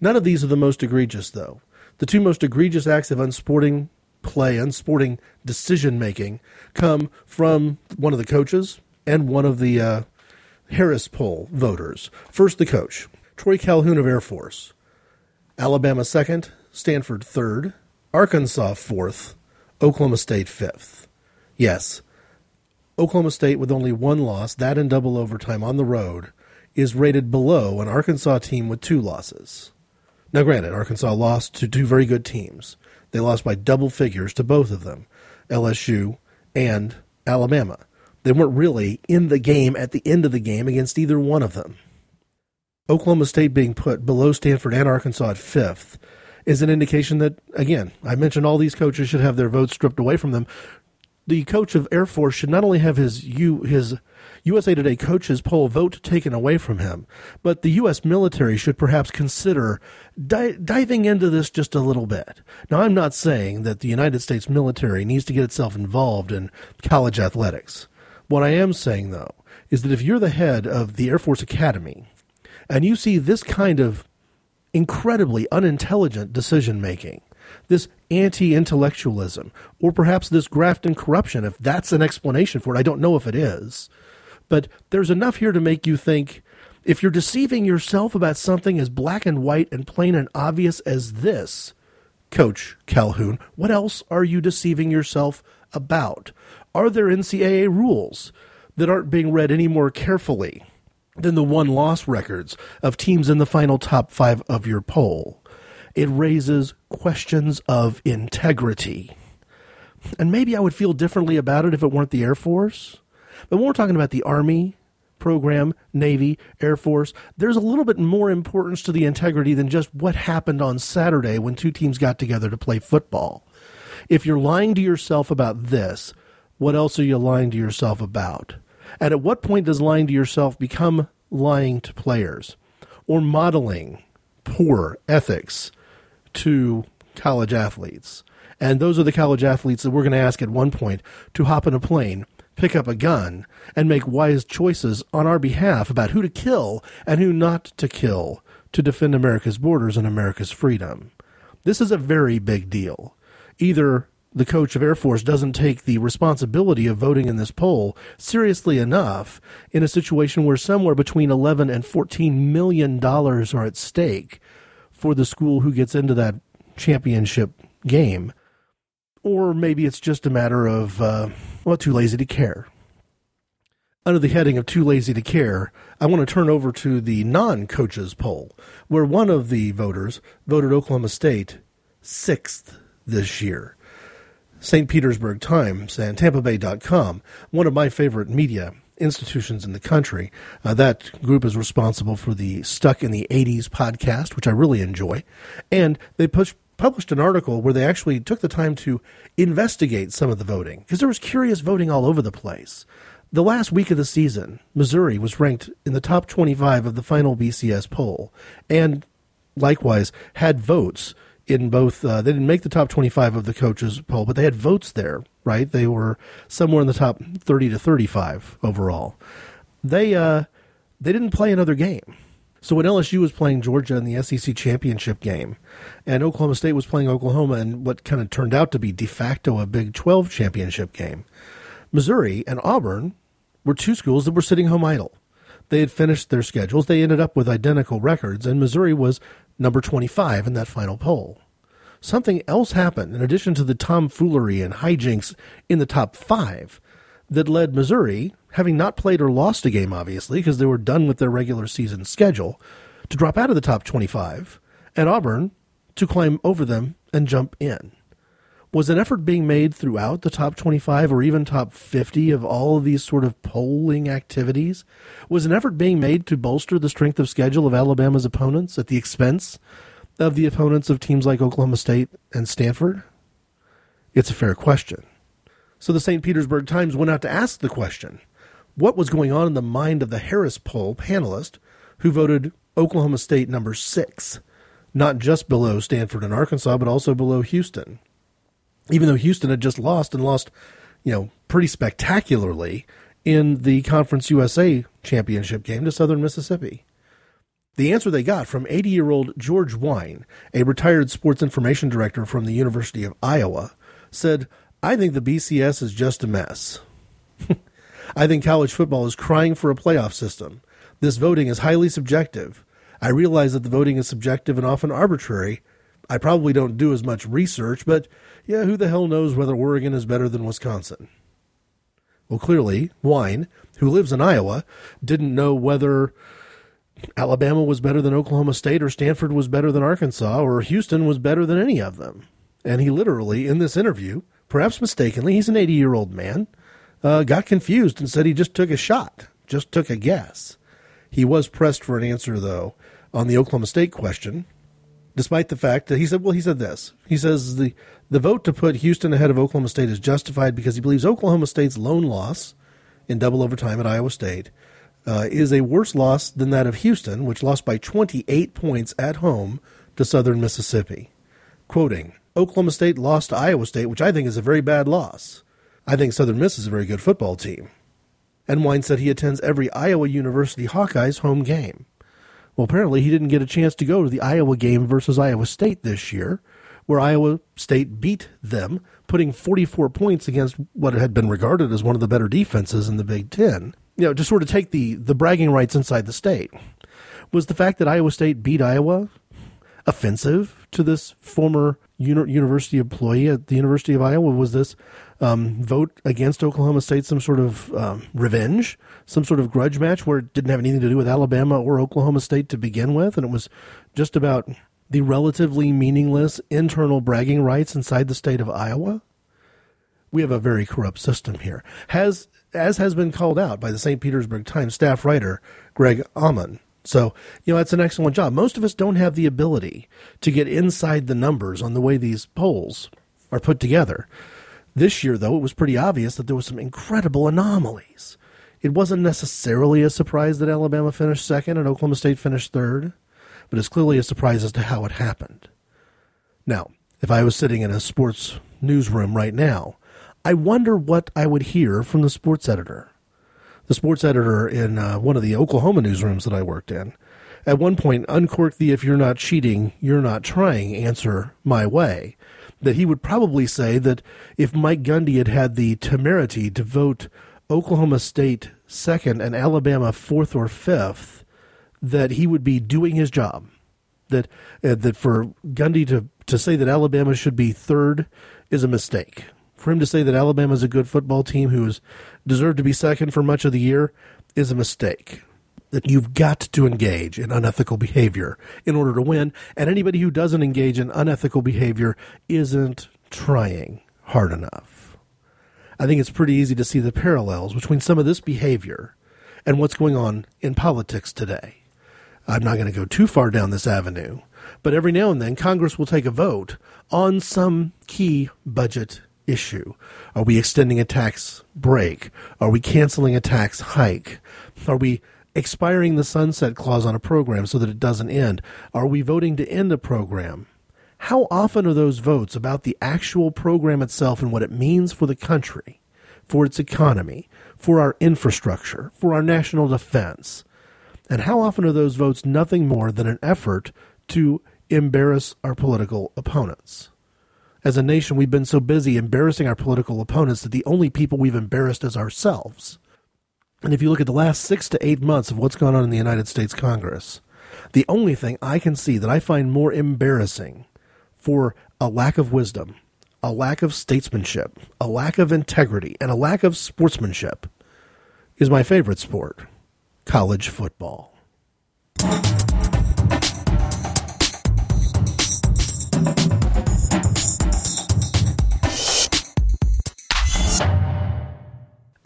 None of these are the most egregious, though. The two most egregious acts of unsporting play, unsporting decision making, come from one of the coaches and one of the uh, Harris poll voters. First, the coach, Troy Calhoun of Air Force. Alabama second, Stanford third, Arkansas fourth, Oklahoma State fifth. Yes, Oklahoma State with only one loss, that in double overtime on the road, is rated below an Arkansas team with two losses. Now, granted, Arkansas lost to two very good teams. They lost by double figures to both of them, LSU and Alabama. They weren't really in the game at the end of the game against either one of them. Oklahoma State being put below Stanford and Arkansas at fifth is an indication that, again, I mentioned all these coaches should have their votes stripped away from them. The coach of Air Force should not only have his U, his USA Today coaches poll vote taken away from him. But the U.S. military should perhaps consider di- diving into this just a little bit. Now, I'm not saying that the United States military needs to get itself involved in college athletics. What I am saying, though, is that if you're the head of the Air Force Academy and you see this kind of incredibly unintelligent decision making, this anti intellectualism, or perhaps this graft and corruption, if that's an explanation for it. I don't know if it is. But there's enough here to make you think if you're deceiving yourself about something as black and white and plain and obvious as this, Coach Calhoun, what else are you deceiving yourself about? Are there NCAA rules that aren't being read any more carefully than the one loss records of teams in the final top five of your poll? It raises questions of integrity. And maybe I would feel differently about it if it weren't the Air Force. But when we're talking about the Army, program, Navy, Air Force, there's a little bit more importance to the integrity than just what happened on Saturday when two teams got together to play football. If you're lying to yourself about this, what else are you lying to yourself about? And at what point does lying to yourself become lying to players or modeling poor ethics to college athletes? And those are the college athletes that we're going to ask at one point to hop in a plane, pick up a gun, and make wise choices on our behalf about who to kill and who not to kill to defend America's borders and America's freedom. This is a very big deal. Either the coach of Air Force doesn't take the responsibility of voting in this poll seriously enough in a situation where somewhere between 11 and 14 million dollars are at stake for the school who gets into that championship game. Or maybe it's just a matter of, uh, well, too lazy to care. Under the heading of Too Lazy to Care, I want to turn over to the non coaches poll, where one of the voters voted Oklahoma State sixth this year. St. Petersburg Times and TampaBay.com, one of my favorite media institutions in the country. Uh, that group is responsible for the Stuck in the 80s podcast, which I really enjoy. And they push, published an article where they actually took the time to investigate some of the voting because there was curious voting all over the place. The last week of the season, Missouri was ranked in the top 25 of the final BCS poll and likewise had votes in both. Uh, they didn't make the top 25 of the coaches poll, but they had votes there, right? They were somewhere in the top 30 to 35 overall. They uh, they didn't play another game. So when LSU was playing Georgia in the SEC championship game, and Oklahoma State was playing Oklahoma in what kind of turned out to be de facto a Big 12 championship game, Missouri and Auburn were two schools that were sitting home idle. They had finished their schedules. They ended up with identical records, and Missouri was number 25 in that final poll. Something else happened in addition to the tomfoolery and hijinks in the top five that led Missouri, having not played or lost a game, obviously, because they were done with their regular season schedule, to drop out of the top 25, and Auburn to climb over them and jump in. Was an effort being made throughout the top 25 or even top 50 of all of these sort of polling activities? Was an effort being made to bolster the strength of schedule of Alabama's opponents at the expense of the opponents of teams like Oklahoma State and Stanford? It's a fair question. So the St. Petersburg Times went out to ask the question what was going on in the mind of the Harris poll panelist who voted Oklahoma State number six, not just below Stanford and Arkansas, but also below Houston? even though Houston had just lost and lost, you know, pretty spectacularly in the Conference USA championship game to Southern Mississippi. The answer they got from 80 year old George Wine, a retired sports information director from the University of Iowa, said, I think the BCS is just a mess. *laughs* I think college football is crying for a playoff system. This voting is highly subjective. I realize that the voting is subjective and often arbitrary. I probably don't do as much research, but yeah, who the hell knows whether Oregon is better than Wisconsin? Well, clearly, Wine, who lives in Iowa, didn't know whether Alabama was better than Oklahoma State or Stanford was better than Arkansas or Houston was better than any of them. And he literally, in this interview, perhaps mistakenly, he's an 80 year old man, uh, got confused and said he just took a shot, just took a guess. He was pressed for an answer, though, on the Oklahoma State question, despite the fact that he said, well, he said this. He says the, the vote to put Houston ahead of Oklahoma State is justified because he believes Oklahoma State's lone loss in double overtime at Iowa State uh, is a worse loss than that of Houston, which lost by 28 points at home to Southern Mississippi. Quoting, Oklahoma State lost to Iowa State, which I think is a very bad loss. I think Southern Miss is a very good football team. And Wine said he attends every Iowa University Hawkeyes home game. Well, apparently he didn't get a chance to go to the Iowa game versus Iowa State this year, where Iowa State beat them, putting 44 points against what had been regarded as one of the better defenses in the Big Ten. You know, to sort of take the, the bragging rights inside the state. Was the fact that Iowa State beat Iowa offensive to this former uni- university employee at the University of Iowa? Was this um, vote against Oklahoma State some sort of um, revenge, some sort of grudge match where it didn't have anything to do with Alabama or Oklahoma State to begin with, and it was just about the relatively meaningless internal bragging rights inside the state of Iowa? We have a very corrupt system here. Has as has been called out by the St. Petersburg Times staff writer Greg Auman. So, you know, that's an excellent job. Most of us don't have the ability to get inside the numbers on the way these polls are put together. This year, though, it was pretty obvious that there was some incredible anomalies. It wasn't necessarily a surprise that Alabama finished second and Oklahoma State finished third, but it's clearly a surprise as to how it happened. Now, if I was sitting in a sports newsroom right now, I wonder what I would hear from the sports editor. The sports editor in uh, one of the Oklahoma newsrooms that I worked in at one point uncorked the if you're not cheating, you're not trying answer my way that he would probably say that if Mike Gundy had had the temerity to vote Oklahoma State second and Alabama fourth or fifth, that he would be doing his job. That uh, that for Gundy to to say that Alabama should be third is a mistake. For him to say that Alabama is a good football team who has deserved to be second for much of the year is a mistake that you've got to engage in unethical behavior in order to win. And anybody who doesn't engage in unethical behavior isn't trying hard enough. I think it's pretty easy to see the parallels between some of this behavior and what's going on in politics today. I'm not going to go too far down this avenue, but every now and then Congress will take a vote on some key budget issue. Are we extending a tax break? Are we canceling a tax hike? Are we expiring the sunset clause on a program so that it doesn't end? Are we voting to end a program? How often are those votes about the actual program itself and what it means for the country, for its economy, for our infrastructure, for our national defense? And how often are those votes nothing more than an effort to embarrass our political opponents? As a nation, we've been so busy embarrassing our political opponents that the only people we've embarrassed is ourselves. And if you look at the last six to eight months of what's gone on in the United States Congress, the only thing I can see that I find more embarrassing for a lack of wisdom, a lack of statesmanship, a lack of integrity, and a lack of sportsmanship is my favorite sport college football.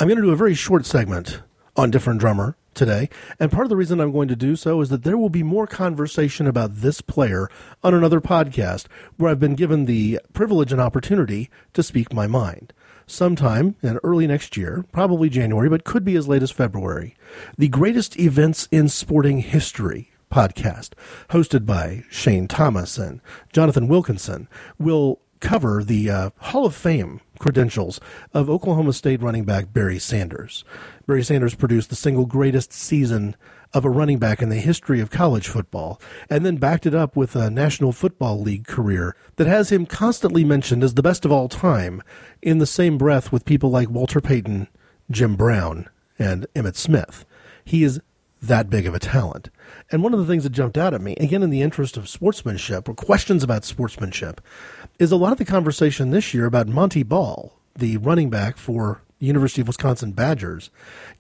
I'm going to do a very short segment on Different Drummer today, and part of the reason I'm going to do so is that there will be more conversation about this player on another podcast where I've been given the privilege and opportunity to speak my mind. Sometime in early next year, probably January, but could be as late as February, the greatest events in sporting history podcast, hosted by Shane Thomas and Jonathan Wilkinson, will cover the uh, Hall of Fame credentials of Oklahoma State running back Barry Sanders. Barry Sanders produced the single greatest season of a running back in the history of college football, and then backed it up with a National Football League career that has him constantly mentioned as the best of all time, in the same breath with people like Walter Payton, Jim Brown, and Emmitt Smith. He is that big of a talent. And one of the things that jumped out at me, again in the interest of sportsmanship or questions about sportsmanship, is a lot of the conversation this year about Montee Ball, the running back for University of Wisconsin Badgers,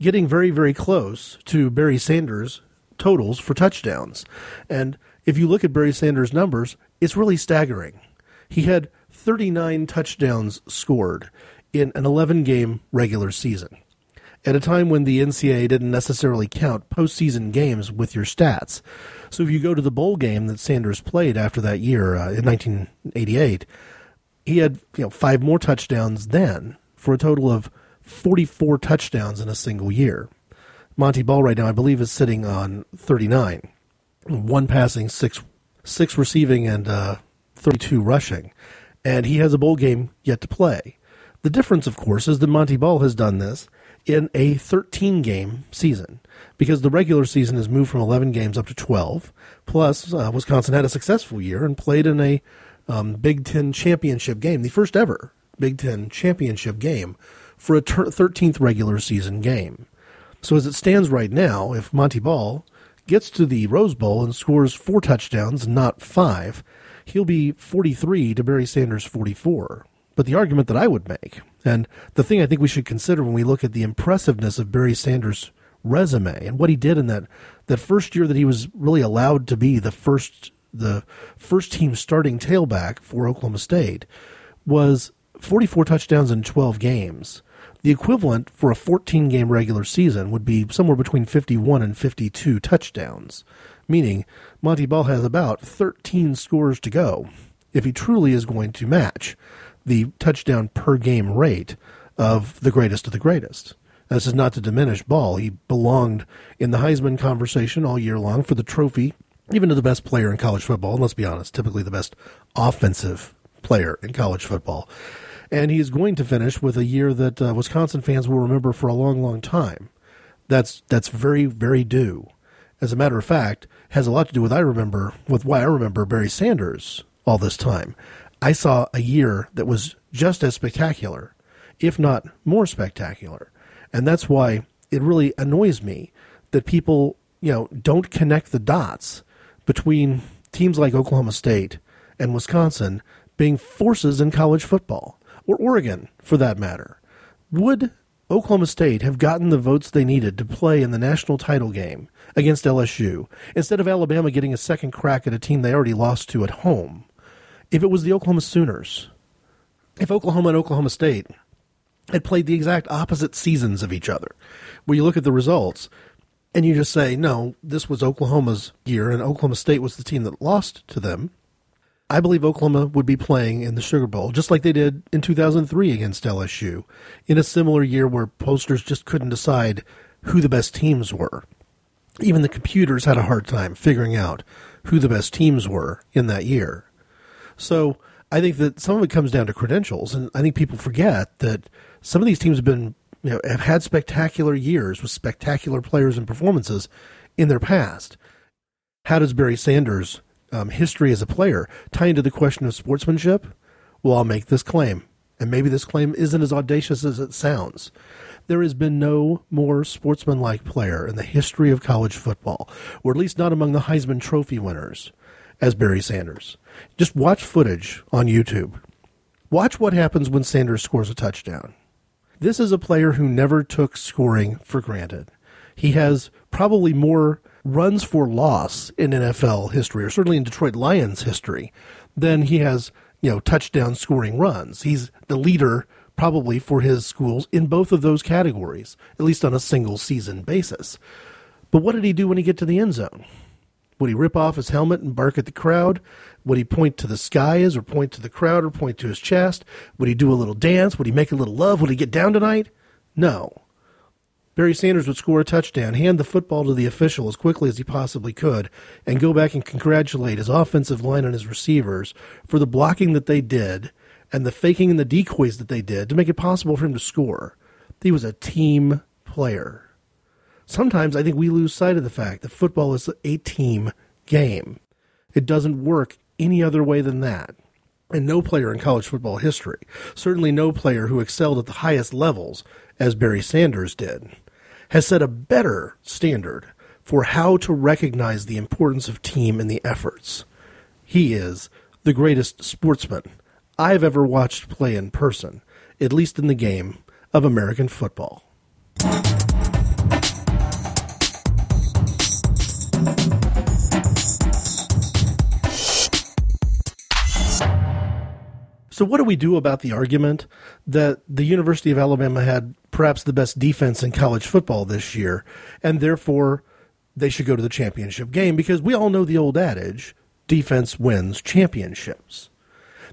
getting very, very close to Barry Sanders' totals for touchdowns. And if you look at Barry Sanders' numbers, it's really staggering. He had 39 touchdowns scored in an 11 game regular season at a time when the NCAA didn't necessarily count postseason games with your stats. So if you go to the bowl game that Sanders played after that year uh, in 1988, he had you know five more touchdowns then for a total of 44 touchdowns in a single year. Montee Ball right now, I believe, is sitting on 39, one passing, six six receiving, and uh, 32 rushing, and he has a bowl game yet to play. The difference, of course, is that Montee Ball has done this in a 13 game season because the regular season has moved from 11 games up to 12. Plus, uh, Wisconsin had a successful year and played in a um, Big Ten championship game, the first ever Big Ten championship game for a ter- 13th regular season game. So as it stands right now, if Montee Ball gets to the Rose Bowl and scores four touchdowns, not five, he'll be 43 to Barry Sanders' 44. But the argument that I would make, and the thing I think we should consider when we look at the impressiveness of Barry Sanders' resume and what he did in that that first year that he was really allowed to be the first the first team starting tailback for Oklahoma State was 44 touchdowns in 12 games. The equivalent for a 14 game regular season would be somewhere between 51 and 52 touchdowns, meaning Montee Ball has about 13 scores to go if he truly is going to match the touchdown per game rate of the greatest of the greatest. This is not to diminish Ball. He belonged in the Heisman conversation all year long for the trophy, even to the best player in college football. And let's be honest, typically the best offensive player in college football. And he's going to finish with a year that uh, Wisconsin fans will remember for a long, long time. That's that's very, very due. As a matter of fact, has a lot to do with I remember with why I remember Barry Sanders all this time. I saw a year that was just as spectacular, if not more spectacular. And that's why it really annoys me that people, you know, don't connect the dots between teams like Oklahoma State and Wisconsin being forces in college football, or Oregon for that matter. Would Oklahoma State have gotten the votes they needed to play in the national title game against LSU instead of Alabama getting a second crack at a team they already lost to at home? If it was the Oklahoma Sooners, if Oklahoma and Oklahoma State had played the exact opposite seasons of each other, where you look at the results and you just say, no, this was Oklahoma's year and Oklahoma State was the team that lost to them. I believe Oklahoma would be playing in the Sugar Bowl, just like they did in 2003 against LSU, in a similar year where posters just couldn't decide who the best teams were. Even the computers had a hard time figuring out who the best teams were in that year. So I think that some of it comes down to credentials, and I think people forget that some of these teams have been you know have had spectacular years with spectacular players and performances in their past. How does Barry Sanders' um, history as a player tie into the question of sportsmanship? Well, I'll make this claim, and maybe this claim isn't as audacious as it sounds. There has been no more sportsmanlike player in the history of college football, or at least not among the Heisman Trophy winners, as Barry Sanders. Just watch footage on YouTube. Watch what happens when Sanders scores a touchdown. This is a player who never took scoring for granted. He has probably more runs for loss in NFL history, or certainly in Detroit Lions history, than he has, you know, touchdown scoring runs. He's the leader probably for his schools in both of those categories, at least on a single season basis. But what did he do when he get to the end zone? Would he rip off his helmet and bark at the crowd? Would he point to the skies or point to the crowd or point to his chest? Would he do a little dance? Would he make a little love? Would he get down tonight? No. Barry Sanders would score a touchdown, hand the football to the official as quickly as he possibly could, and go back and congratulate his offensive line and his receivers for the blocking that they did and the faking and the decoys that they did to make it possible for him to score. He was a team player. Sometimes I think we lose sight of the fact that football is a team game. It doesn't work any other way than that. And no player in college football history, certainly no player who excelled at the highest levels as Barry Sanders did, has set a better standard for how to recognize the importance of team in the efforts. He is the greatest sportsman I've ever watched play in person, at least in the game of American football. So, what do we do about the argument that the University of Alabama had perhaps the best defense in college football this year, and therefore they should go to the championship game? Because we all know the old adage defense wins championships.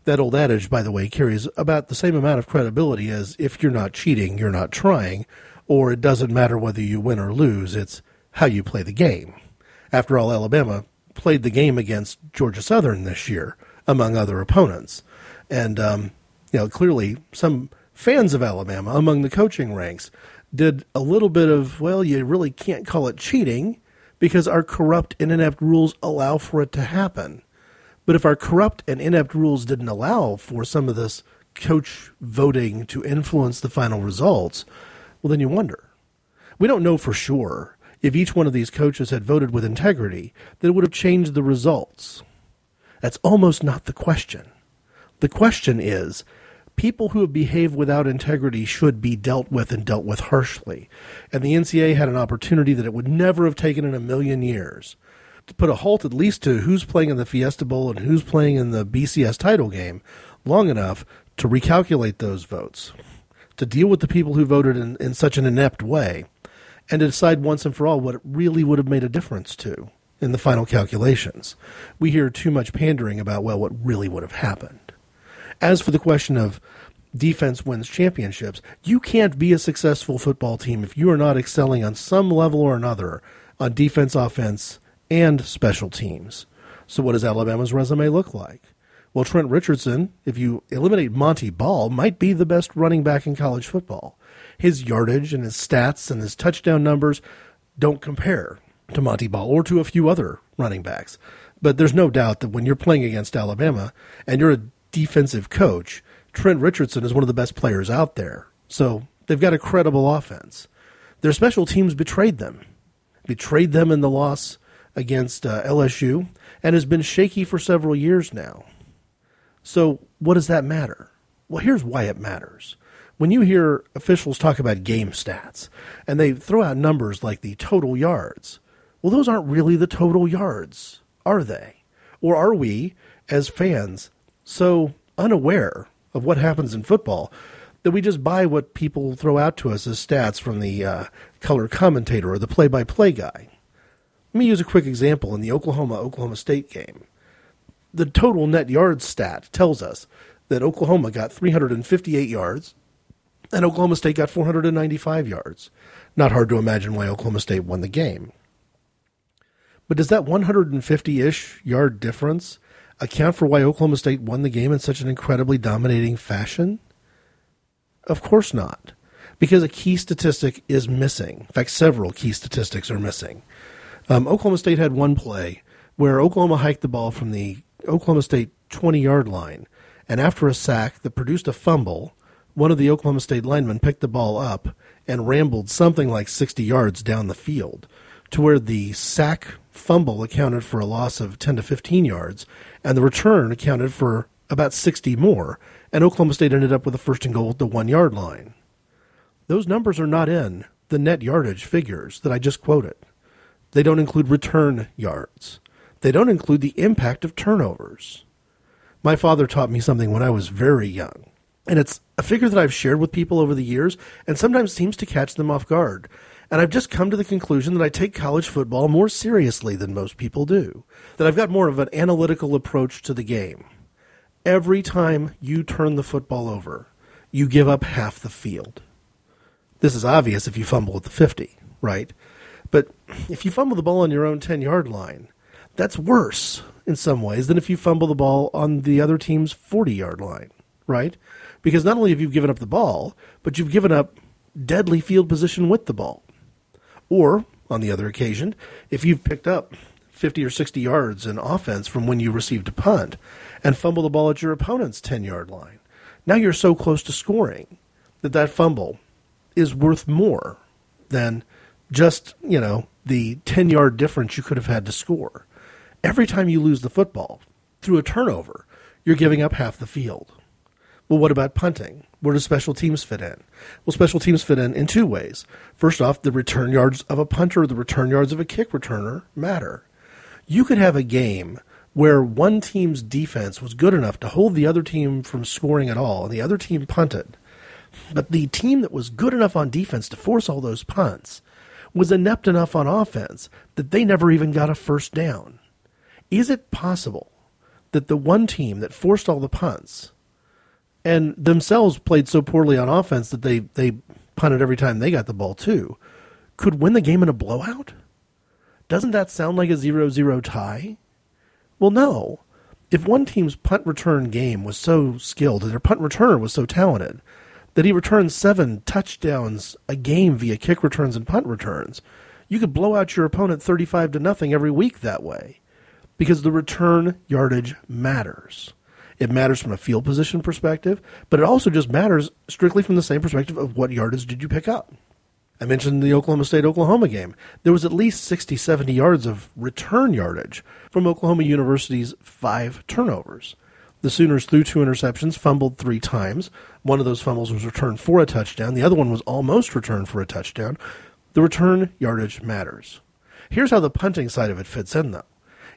That old adage, by the way, carries about the same amount of credibility as if you're not cheating, you're not trying, or it doesn't matter whether you win or lose, it's how you play the game. After all, Alabama played the game against Georgia Southern this year, among other opponents. And, um, you know, clearly some fans of Alabama among the coaching ranks did a little bit of, well, you really can't call it cheating because our corrupt and inept rules allow for it to happen. But if our corrupt and inept rules didn't allow for some of this coach voting to influence the final results, well, then you wonder. We don't know for sure if each one of these coaches had voted with integrity that it would have changed the results. That's almost not the question. The question is people who have behaved without integrity should be dealt with and dealt with harshly. And the NCAA had an opportunity that it would never have taken in a million years to put a halt at least to who's playing in the Fiesta Bowl and who's playing in the BCS title game long enough to recalculate those votes, to deal with the people who voted in, in such an inept way, and to decide once and for all what it really would have made a difference to in the final calculations. We hear too much pandering about, well, what really would have happened. As for the question of defense wins championships, you can't be a successful football team if you are not excelling on some level or another on defense, offense, and special teams. So, what does Alabama's resume look like? Well, Trent Richardson, if you eliminate Montee Ball, might be the best running back in college football. His yardage and his stats and his touchdown numbers don't compare to Montee Ball or to a few other running backs. But there's no doubt that when you're playing against Alabama and you're a defensive coach, Trent Richardson is one of the best players out there. So they've got a credible offense. Their special teams betrayed them, betrayed them in the loss against uh, LSU, and has been shaky for several years now. So what does that matter? Well, here's why it matters. When you hear officials talk about game stats and they throw out numbers like the total yards, well, those aren't really the total yards, are they? Or are we, as fans, so unaware of what happens in football that we just buy what people throw out to us as stats from the uh, color commentator or the play by play guy? Let me use a quick example in the Oklahoma Oklahoma State game. The total net yards stat tells us that Oklahoma got 358 yards and Oklahoma State got 495 yards. Not hard to imagine why Oklahoma State won the game. But does that 150 ish yard difference account for why Oklahoma State won the game in such an incredibly dominating fashion? Of course not. Because a key statistic is missing. In fact, several key statistics are missing. Um, Oklahoma State had one play where Oklahoma hiked the ball from the Oklahoma State 20 yard line, and after a sack that produced a fumble, one of the Oklahoma State linemen picked the ball up and rambled something like 60 yards down the field to where the sack fumble accounted for a loss of 10 to 15 yards, and the return accounted for about 60 more, and Oklahoma State ended up with a first and goal at the one yard line. Those numbers are not in the net yardage figures that I just quoted. They don't include return yards. They don't include the impact of turnovers. My father taught me something when I was very young, and it's a figure that I've shared with people over the years and sometimes seems to catch them off guard. And I've just come to the conclusion that I take college football more seriously than most people do, that I've got more of an analytical approach to the game. Every time you turn the football over, you give up half the field. This is obvious if you fumble at the 50, right? But if you fumble the ball on your own 10 yard line, that's worse in some ways than if you fumble the ball on the other team's 40 yard line, right? Because not only have you given up the ball, but you've given up deadly field position with the ball. Or, on the other occasion, if you've picked up 50 or 60 yards in offense from when you received a punt and fumble the ball at your opponent's 10 yard line, now you're so close to scoring that that fumble is worth more than just, you know, the 10 yard difference you could have had to score. Every time you lose the football through a turnover, you're giving up half the field. Well, what about punting? Where do special teams fit in? Well, special teams fit in in two ways. First off, the return yards of a punter, the return yards of a kick returner matter. You could have a game where one team's defense was good enough to hold the other team from scoring at all, and the other team punted. But the team that was good enough on defense to force all those punts was inept enough on offense that they never even got a first down. Is it possible that the one team that forced all the punts and themselves played so poorly on offense that they, they punted every time they got the ball too, could win the game in a blowout? Doesn't that sound like a 0 0 tie? Well, no. If one team's punt return game was so skilled, and their punt returner was so talented, that he returned seven touchdowns a game via kick returns and punt returns, you could blow out your opponent 35 to nothing every week that way because the return yardage matters. It matters from a field position perspective, but it also just matters strictly from the same perspective of what yardage did you pick up. I mentioned the Oklahoma State Oklahoma game. There was at least 60, 70 yards of return yardage from Oklahoma University's five turnovers. The Sooners threw two interceptions, fumbled three times. One of those fumbles was returned for a touchdown. The other one was almost returned for a touchdown. The return yardage matters. Here's how the punting side of it fits in, though.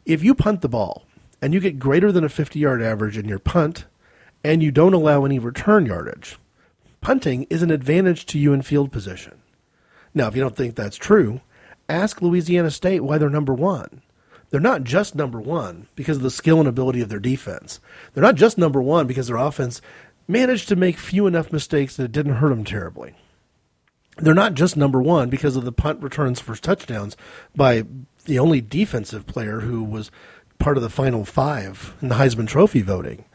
If you punt the ball and you get greater than a 50 yard average in your punt and you don't allow any return yardage, punting is an advantage to you in field position. Now, if you don't think that's true, ask Louisiana State why they're number one. They're not just number one because of the skill and ability of their defense. They're not just number one because their offense managed to make few enough mistakes that it didn't hurt them terribly. They're not just number one because of the punt returns for touchdowns by the only defensive player who was part of the final five in the Heisman Trophy voting.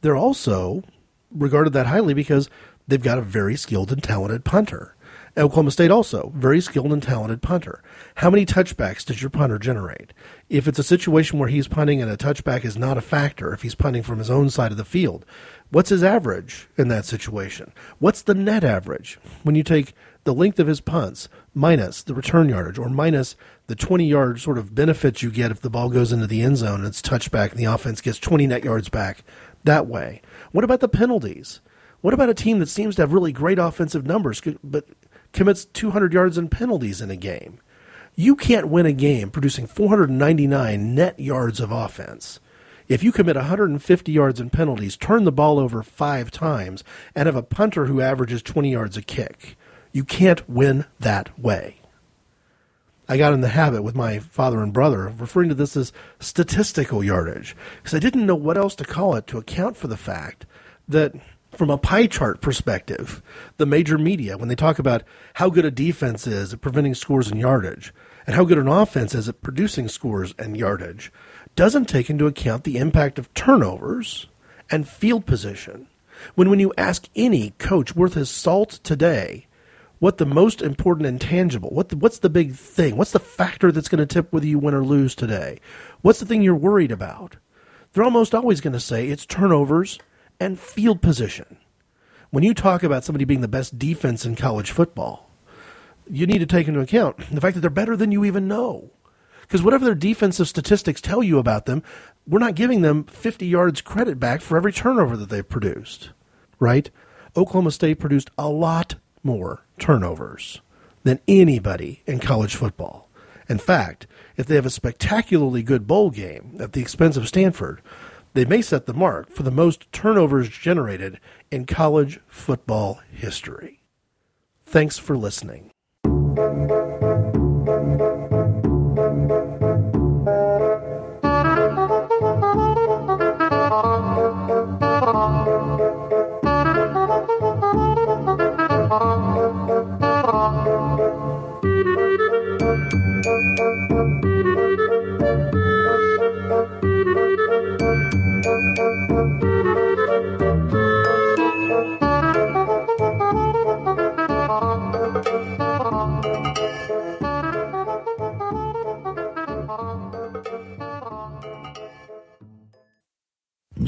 They're also regarded that highly because they've got a very skilled and talented punter. Oklahoma State also, very skilled and talented punter. How many touchbacks does your punter generate? If it's a situation where he's punting and a touchback is not a factor, if he's punting from his own side of the field, what's his average in that situation? What's the net average when you take the length of his punts minus the return yardage or minus the 20 yard sort of benefits you get if the ball goes into the end zone and it's touchback and the offense gets 20 net yards back that way? What about the penalties? What about a team that seems to have really great offensive numbers, but commits 200 yards in penalties in a game. You can't win a game producing 499 net yards of offense. If you commit 150 yards in penalties, turn the ball over five times, and have a punter who averages 20 yards a kick, you can't win that way. I got in the habit with my father and brother of referring to this as statistical yardage because I didn't know what else to call it to account for the fact that from a pie chart perspective, the major media, when they talk about how good a defense is at preventing scores and yardage, and how good an offense is at producing scores and yardage, doesn't take into account the impact of turnovers and field position. When when you ask any coach worth his salt today, what the most important intangible, what the, what's the big thing, what's the factor that's going to tip whether you win or lose today, what's the thing you're worried about, they're almost always going to say it's turnovers and field position. When you talk about somebody being the best defense in college football, you need to take into account the fact that they're better than you even know. Because whatever their defensive statistics tell you about them, we're not giving them 50 yards credit back for every turnover that they've produced, right? Oklahoma State produced a lot more turnovers than anybody in college football. In fact, if they have a spectacularly good bowl game at the expense of Stanford, they may set the mark for the most turnovers generated in college football history. Thanks for listening.